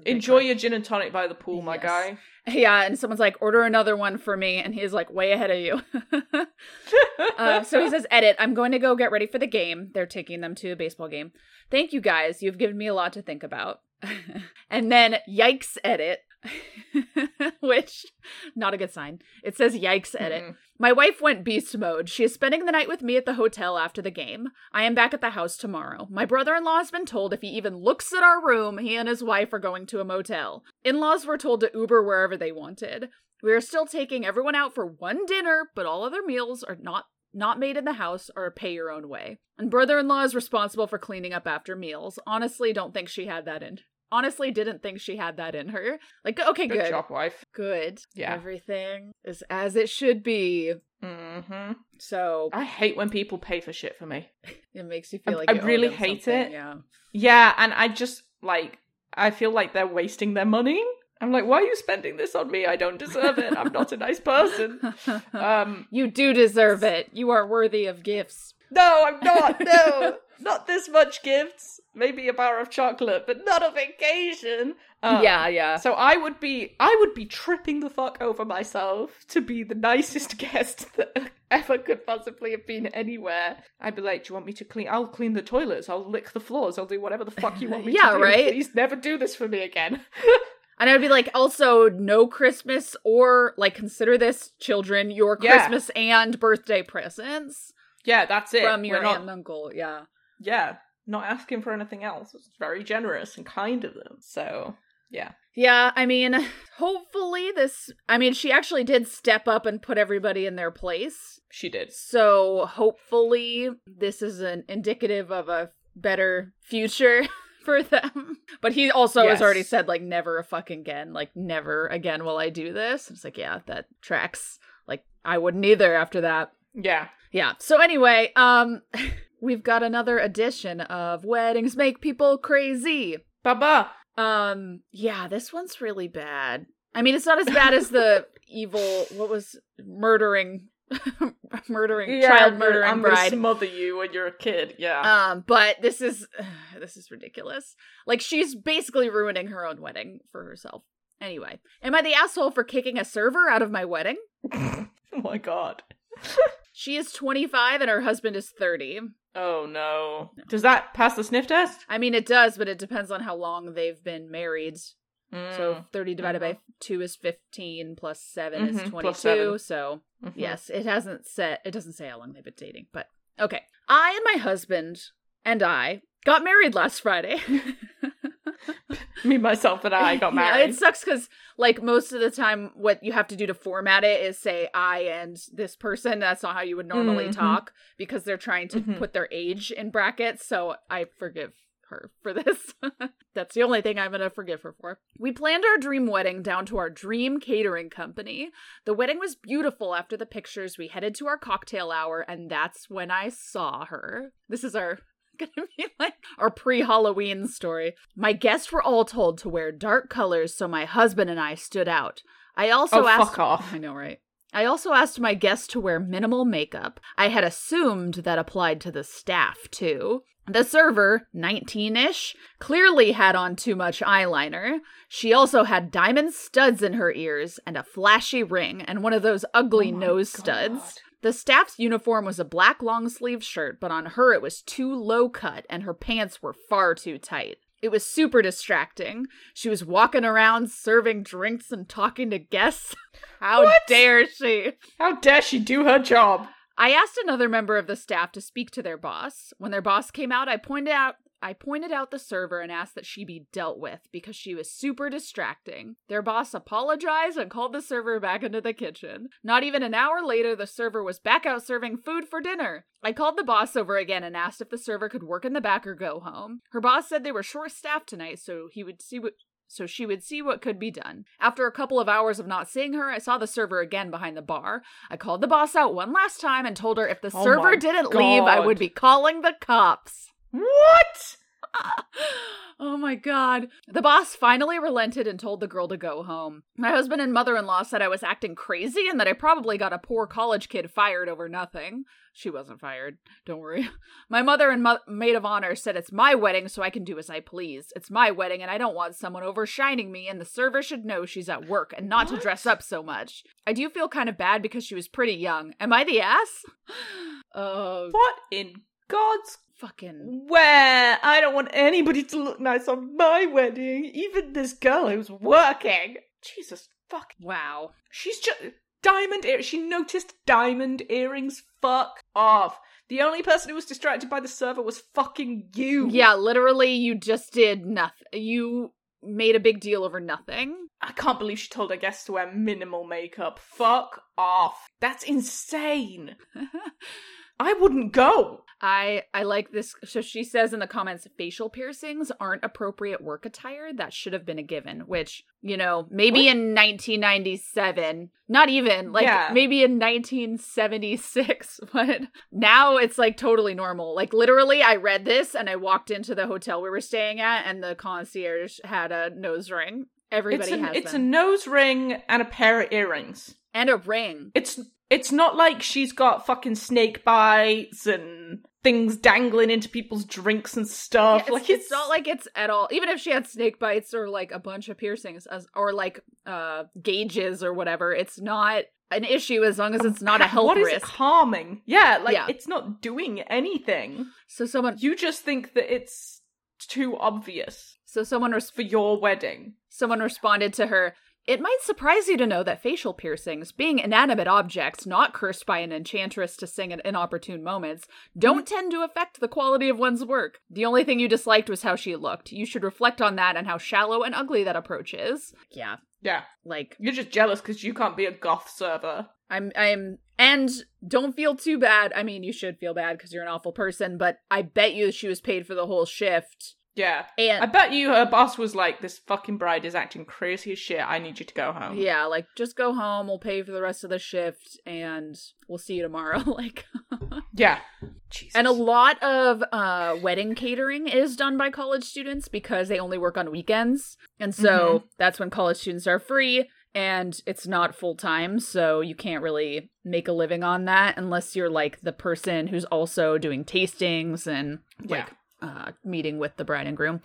Enjoy your gin and tonic by the pool, my Yes. guy. yeah. And someone's like, order another one for me. And he's like, way ahead of you. uh, so he says, edit, I'm going to go get ready for the game. They're taking them to a baseball game. Thank you guys. You've given me a lot to think about. and then, yikes, edit. Which, not a good sign. It says yikes, edit. Mm-mm. My wife went beast mode. She is spending the night with me at the hotel after the game. I am back at the house tomorrow. My brother in law has been told if he even looks at our room, he and his wife are going to a motel. In laws were told to Uber wherever they wanted. We are still taking everyone out for one dinner, but all other meals are not not made in the house or pay your own way. And brother-in-law is responsible for cleaning up after meals. Honestly, don't think she had that in. Honestly, didn't think she had that in her. Like, okay, Good, good. job, wife. Good. Yeah. Everything is as it should be. hmm So I hate when people pay for shit for me. it makes you feel I- like I really hate something, it. Yeah. Yeah, and I just like I feel like they're wasting their money. I'm like, why are you spending this on me? I don't deserve it. I'm not a nice person. Um, you do deserve it. You are worthy of gifts. No, I'm not. No, not this much gifts. Maybe a bar of chocolate, but not a vacation. Um, yeah, yeah. So I would be, I would be tripping the fuck over myself to be the nicest guest that ever could possibly have been anywhere. I'd be like, "Do you want me to clean? I'll clean the toilets. I'll lick the floors. I'll do whatever the fuck you want me Yeah, to do. Yeah, right? Please never do this for me again." And I'd be like, also, no Christmas or like consider this, children, your Yeah. Christmas and birthday presents yeah, that's it. from your We're not, aunt and uncle. Yeah. yeah, not asking for anything else. It's very generous and kind of them. So yeah, Yeah, I mean, hopefully this. I mean, she actually did step up and put everybody in their place. she did. So hopefully this is an indicative of a better future for them. But he also has already said like never a fucking again, like never again will I do this. It's like yeah, that tracks. Like I wouldn't either after that. Yeah, Yeah. So anyway, um we've got another edition of Weddings Make People Crazy. Baba. Um yeah, this one's really bad. I mean, it's not as bad as the evil what was murdering murdering child murdering I'm gonna bride. smother you when you're a kid. Yeah. Um, but this is this is ridiculous. Like she's basically ruining her own wedding for herself. Anyway, am I the asshole for kicking a server out of my wedding? oh my god. She is 25 and her husband is 30. Oh no. Does that pass the sniff test? I mean, it does, but it depends on how long they've been married. So Mm. 30 divided by 2 is 15 plus 7 is Mhm, 22. plus seven. So, Mhm. yes, it hasn't set it doesn't say how long they've been dating, but okay. I and my husband and I got married last Friday. Me, myself, and I got married. Yeah, it sucks because, like, most of the time, what you have to do to format it is say I and this person. That's not how you would normally Mhm. talk because they're trying to Mhm. put their age in brackets. So I forgive her for this. That's the only thing I'm going to forgive her for. We planned our dream wedding down to our dream catering company. The wedding was beautiful after the pictures. We headed to our cocktail hour, and that's when I saw her. This is our gonna be like our pre-Halloween story. My guests were all told to wear dark colors so my husband and I stood out. I also Oh, asked fuck off. I know, right? I also asked my guests to wear minimal makeup. I had assumed that applied to the staff too. The server, 19 ish, clearly had on too much eyeliner. She also had diamond studs in her ears and a flashy ring and one of those ugly Oh nose God. studs. The staff's uniform was a black long sleeve shirt, but on her it was too low cut and her pants were far too tight. It was super distracting. She was walking around serving drinks and talking to guests. How What? dare she? How dare she do her job? I asked another member of the staff to speak to their boss. When their boss came out, I pointed out I pointed out the server and asked that she be dealt with because she was super distracting. Their boss apologized and called the server back into the kitchen. Not even an hour later, the server was back out serving food for dinner. I called the boss over again and asked if the server could work in the back or go home. Her boss said they were short staffed tonight, so he would see what so she would see what could be done. After a couple of hours of not seeing her, I saw the server again behind the bar. I called the boss out one last time and told her if the Oh server didn't leave, I would be calling the cops. What? oh my god. The boss finally relented and told the girl to go home. My husband and mother in law said I was acting crazy and that I probably got a poor college kid fired over nothing. She wasn't fired. Don't worry. My mother and mo- maid of honor said it's my wedding, so I can do as I please. It's my wedding, and I don't want someone overshining me, and the server should know she's at work and not to dress up so much. I do feel kind of bad because she was pretty young. Am I the ass? Oh, What in God's fucking. where? I don't want anybody to look nice on my wedding, even this girl who's working. Jesus fuck. Wow. She's just diamond ear. She noticed diamond earrings. Fuck off. The only person who was distracted by the server was fucking you. Yeah, literally, you just did nothing. You made a big deal over nothing. I can't believe she told her guests to wear minimal makeup. Fuck off. That's insane. I wouldn't go. I I like this. So she says in the comments, facial piercings aren't appropriate work attire. That should have been a given. Which you know, maybe in 1997, not even like Yeah. maybe in 1976, but now it's like totally normal. Like literally, I read this and I walked into the hotel we were staying at, and the concierge had a nose ring. Everybody it's a, has it's them. a nose ring and a pair of earrings. and a ring. It's it's not like she's got fucking snake bites and things dangling into people's drinks and stuff. Yeah, like it's, it's not like it's at all. Even if she had snake bites or like a bunch of piercings, as, or like uh gauges or whatever, it's not an issue as long as it's not a health what is it risk. harming? Yeah, like Yeah. it's not doing anything. So someone, You just think that it's too obvious so someone, res- for your wedding. someone responded to her. It might surprise you to know that facial piercings, being inanimate objects not cursed by an enchantress to sing at inopportune moments, don't tend to affect the quality of one's work. The only thing you disliked was how she looked. You should reflect on that and how shallow and ugly that approach is. Yeah, Yeah, like you're just jealous because you can't be a goth server. I'm I'm and don't feel too bad. I mean, you should feel bad because you're an awful person, but I bet you she was paid for the whole shift. Yeah, And I bet you her boss was like, "This fucking bride is acting crazy as shit. I need you to go home." yeah, like just go home, we'll pay for the rest of the shift and we'll see you tomorrow. like yeah. Jesus. And a lot of uh wedding catering is done by college students because they only work on weekends. And so that's when college students are free and it's not full time, so you can't really make a living on that unless you're like the person who's also doing tastings and like uh meeting with the bride and groom.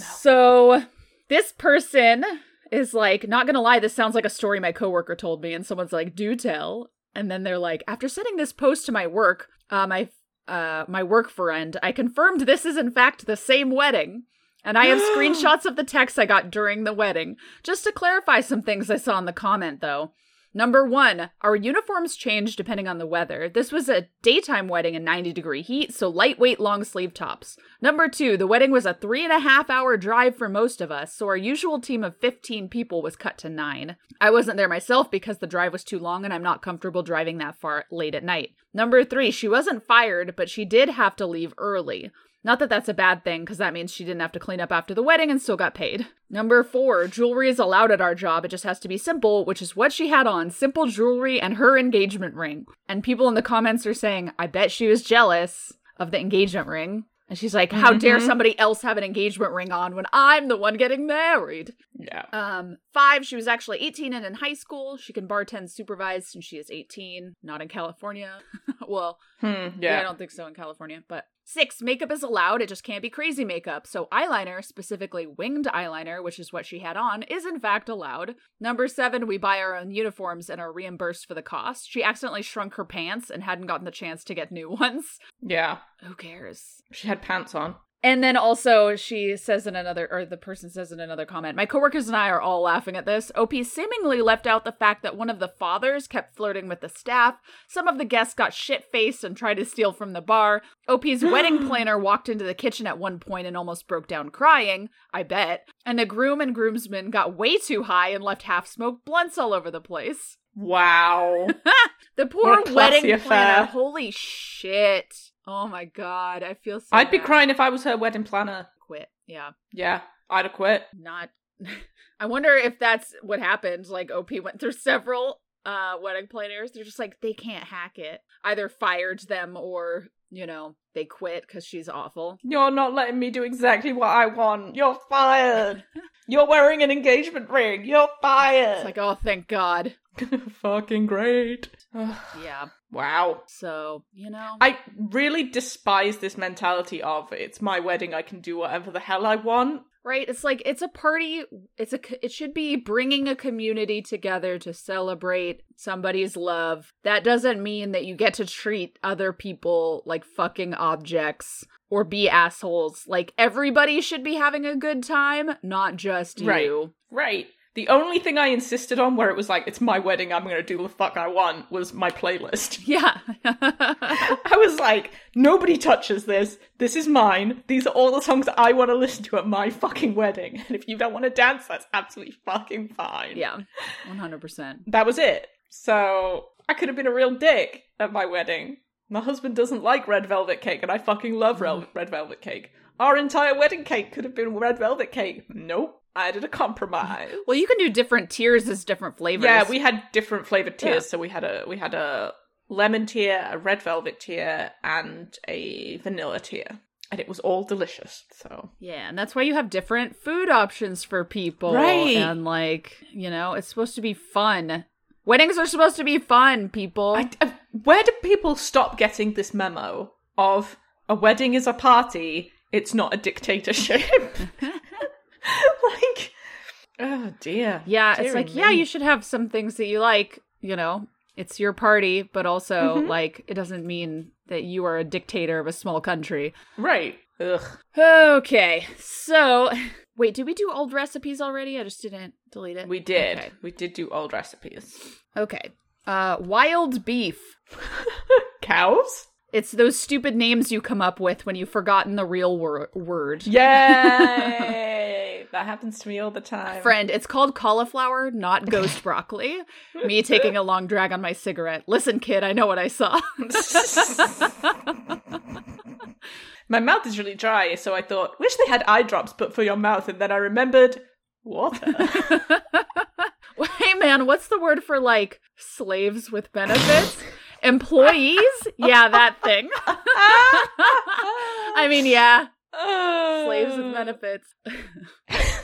So this person is like, not gonna lie, this sounds like a story my coworker told me, and someone's like, do tell. And then they're like, after sending this post to my work, uh, my uh, my work friend, I confirmed this is in fact the same wedding. And I have screenshots of the text I got during the wedding. Just to clarify some things I saw in the comment, though. Number one, our uniforms change depending on the weather. This was a daytime wedding in 90 degree heat, so lightweight long sleeve tops. Number two, the wedding was a three and a half hour drive for most of us, so our usual team of 15 people was cut to nine. I wasn't there myself because the drive was too long and I'm not comfortable driving that far late at night. Number three, she wasn't fired, but she did have to leave early. Not that that's a bad thing, because that means she didn't have to clean up after the wedding and still got paid. Number four, jewelry is allowed at our job. It just has to be simple, which is what she had on simple jewelry and her engagement ring. And people in the comments are saying, I bet she was jealous of the engagement ring. And she's like, How dare Mhm. somebody else have an engagement ring on when I'm the one getting married? Yeah. Um, five, she was actually 18 and in high school. She can bartend supervised since she is 18, not in California. well, Hmm. yeah. I don't think so in California. But six, makeup is allowed. It just can't be crazy makeup. So eyeliner, specifically winged eyeliner, which is what she had on, is in fact allowed. Number seven, we buy our own uniforms and are reimbursed for the cost. She accidentally shrunk her pants and hadn't gotten the chance to get new ones. Yeah. Who cares? She had pants on. And then also she says in another or the person says in another comment, my coworkers and I are all laughing at this. OP seemingly left out the fact that one of the fathers kept flirting with the staff. Some of the guests got shit-faced and tried to steal from the bar. OP's wedding planner walked into the kitchen at one point and almost broke down crying, I bet. And the groom and groomsmen got way too high and left half-smoked blunts all over the place. Wow. the poor wedding planner. Holy shit. Oh my god, I feel so I'd be crying if I was her wedding planner. Quit. Yeah. Yeah, I'd have quit. Not I wonder if that's what happened. Like OP went through several uh wedding planners. They're just like they can't hack it. Either fired them or, you know, they quit cuz she's awful. You're not letting me do exactly what I want. You're fired. You're wearing an engagement ring. You're fired. It's like, "Oh, thank God." fucking great. Yeah. wow. So, you know. I really despise this mentality of it's my wedding, I can do whatever the hell I want. Right? It's like it's a party. It's a it should be bringing a community together to celebrate somebody's love. That doesn't mean that you get to treat other people like fucking objects or be assholes. Like everybody should be having a good time, not just you. Right. Right. The only thing I insisted on where it was like, it's my wedding, I'm gonna do the fuck I want, was my playlist. Yeah. I was like, nobody touches this. This is mine. These are all the songs I want to listen to at my fucking wedding. And if you don't want to dance, that's absolutely fucking fine. yeah. 100%. That was it. So I could have been a real dick at my wedding. My husband doesn't like red velvet cake, and I fucking love rel- red velvet cake. Our entire wedding cake could have been red velvet cake. Nope. I did a compromise. Well, you can do different tiers as different flavors. Yeah, we had different flavored tiers. Yeah. So we had a we had a lemon tier, a red velvet tier, and a vanilla tier, and it was all delicious. So Yeah, and that's why you have different food options for people. Right. And like, you know, it's supposed to be fun. Weddings are supposed to be fun, people. I, I- where do people stop getting this memo of a wedding is a party? It's not a dictatorship. like, oh dear. yeah, it's Dearie like, yeah, you should have some things that you like, you know. It's your party, but also Mhm. like it doesn't mean that you are a dictator of a small country. Right. Ugh. Okay. So, wait, did we do old recipes already? I just didn't delete it. We did. Okay. We did do old recipes. Okay. Uh wild beef. Cows? It's those stupid names you come up with when you've forgotten the real wor- word. Yay! that happens to me all the time. Friend, it's called cauliflower, not ghost broccoli. Me taking a long drag on my cigarette. Listen, kid, I know what I saw. My mouth is really dry, so I thought, wish they had eye drops but for your mouth, and then I remembered water. hey, man, what's the word for like slaves with benefits? Employees? Yeah, that thing. I mean, yeah, slaves with benefits.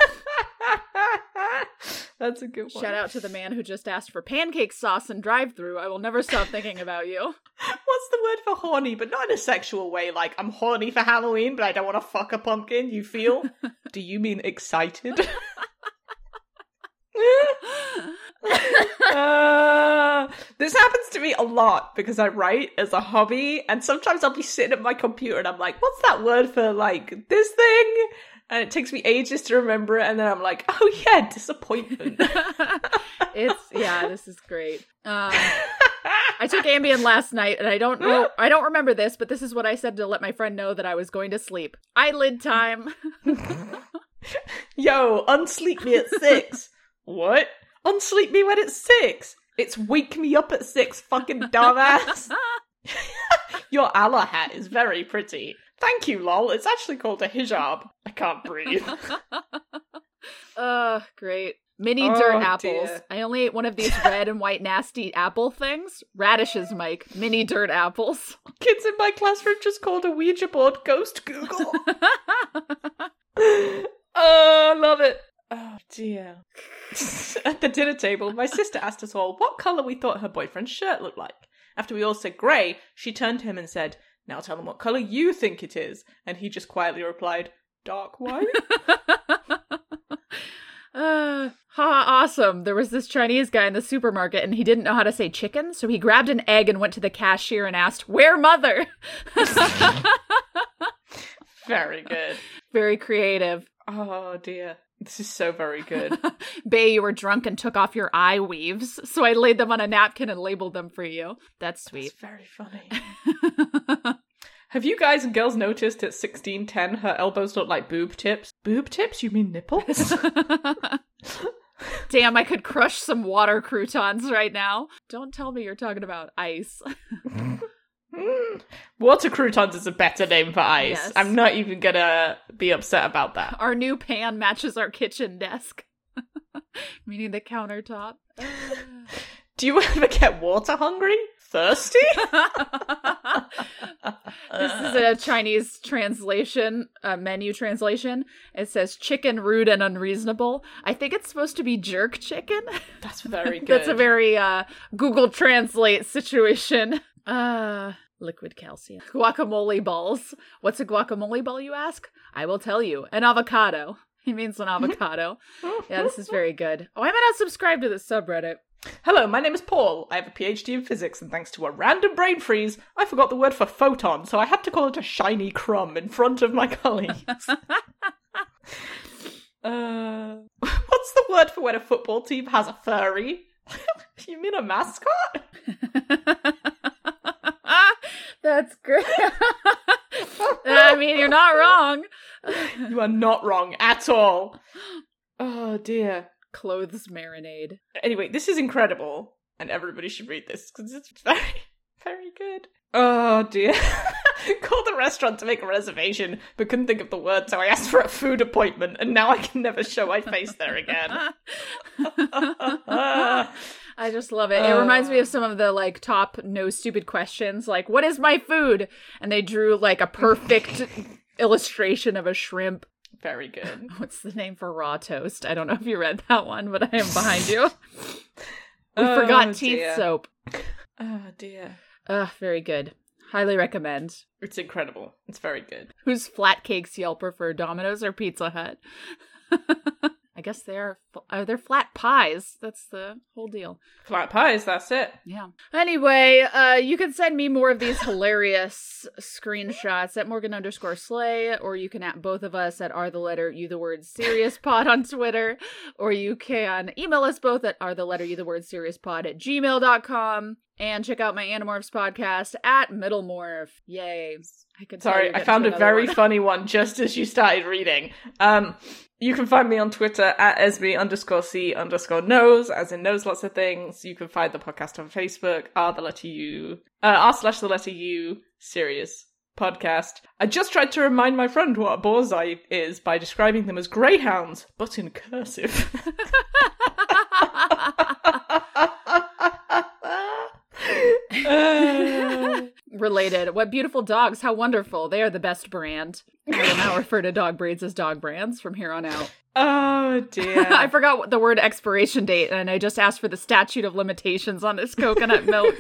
That's a good one. Shout out to the man who just asked for pancake sauce and drive through. I will never stop thinking about you. What's the word for horny, but not in a sexual way? Like, I'm horny for Halloween, but I don't want to fuck a pumpkin. You feel? Do you mean excited? Uh, this happens to me a lot because I write as a hobby, and sometimes I'll be sitting at my computer and I'm like, "What's that word for like this thing?" And it takes me ages to remember it, and then I'm like, "Oh yeah, disappointment." it's yeah, this is great. Um, I took Ambien last night, and I don't know, I don't remember this, but this is what I said to let my friend know that I was going to sleep. Eyelid time. Yo, unsleep me at six. What? Unsleep me when it's six? It's wake me up at six, fucking dumbass. Your Allah hat is very pretty. Thank you, lol. It's actually called a hijab. I can't breathe. Uh, great. Mini Oh, dirt apples. dear. I only ate one of these red and white nasty apple things. Radishes, Mike. Mini dirt apples. Kids in my classroom just called a Ouija board Ghost Google. oh, love it. Oh dear. At the dinner table, my sister asked us all what colour we thought her boyfriend's shirt looked like. After we all said grey, she turned to him and said, Now tell him what colour you think it is. And he just quietly replied, Dark white. Uh, ha, awesome. There was this Chinese guy in the supermarket and he didn't know how to say chicken, so he grabbed an egg and went to the cashier and asked, Where mother? very good. Very creative. Oh dear. This is so very good. Bay, you were drunk and took off your eye weaves, so I laid them on a napkin and labeled them for you. That's sweet. That's very funny. Have you guys and girls noticed at 1610 her elbows look like boob tips? Boob tips? You mean nipples? Damn, I could crush some water croutons right now. Don't tell me you're talking about ice. Water croutons is a better name for ice. Yes. I'm not even gonna be upset about that. Our new pan matches our kitchen desk, meaning the countertop. Do you ever get water hungry? Thirsty? this is a Chinese translation, a menu translation. It says chicken rude and unreasonable. I think it's supposed to be jerk chicken. That's very good. That's a very uh, Google Translate situation. Uh, liquid calcium. Guacamole balls. What's a guacamole ball, you ask? I will tell you. An avocado. He means an avocado. yeah, this is very good. Oh, I'm not subscribe to this subreddit. Hello, my name is Paul. I have a PhD in physics, and thanks to a random brain freeze, I forgot the word for photon, so I had to call it a shiny crumb in front of my colleagues. uh, what's the word for when a football team has a furry? you mean a mascot? That's great. I mean, you're not wrong. You are not wrong at all. Oh dear. Clothes marinade. Anyway, this is incredible, and everybody should read this because it's very, very good. Oh dear. Called the restaurant to make a reservation, but couldn't think of the word, so I asked for a food appointment, and now I can never show my face there again. I just love it. It reminds me of uh. some of the like top no stupid questions, like "What is my food?" and they drew like a perfect illustration of a shrimp. Very good. What's the name for raw toast? I don't know if you read that one, but I am behind you. we Oh, forgot teeth dear. soap. Oh dear. Ugh, very good. Highly recommend. It's incredible. It's very good. Who's flat cakes Yelper for Domino's or Pizza Hut? I guess they are. Are they flat pies? That's the whole deal. Flat pies, that's it. Yeah. Anyway, uh, you can send me more of these hilarious screenshots at Morgan underscore Slay, or you can at both of us at are the letter you the word serious pod on Twitter, or you can email us both at are the letter you the word serious pod at gmail.com. And check out my Animorphs podcast at Middlemorph. Yay. I could Sorry, I found a very one. funny one just as you started reading. Um, you can find me on Twitter at Esme underscore C underscore knows, as in knows lots of things. You can find the podcast on Facebook, R the letter U, uh, R slash the letter U, serious podcast. I just tried to remind my friend what a borzoi is by describing them as greyhounds, but in cursive. Uh, Related. What beautiful dogs. How wonderful. They are the best brand. I will now refer to dog breeds as dog brands from here on out. oh dear. I forgot the word expiration date, and I just asked for the statute of limitations on this coconut milk.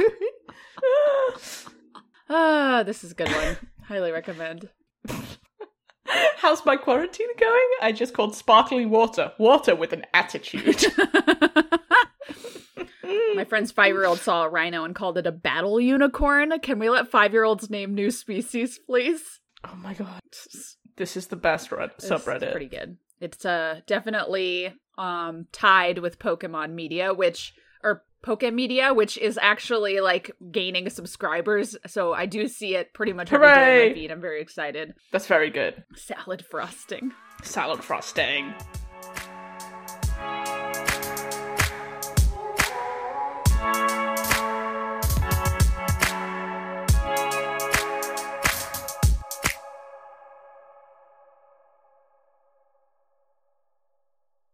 Ah, this is a good one. Highly recommend. How's my quarantine going? I just called sparkling water water with an attitude. My friend's five year old saw a rhino and called it a battle unicorn. Can we let five year olds name new species, please? oh my god. This is the best red subreddit. It's pretty good. It's uh definitely um tied with Pokemon Media, which or Poke Media, which is actually like gaining subscribers. So I do see it pretty much every day on my feed. I'm very excited. That's very good. Salad frosting. Salad frosting.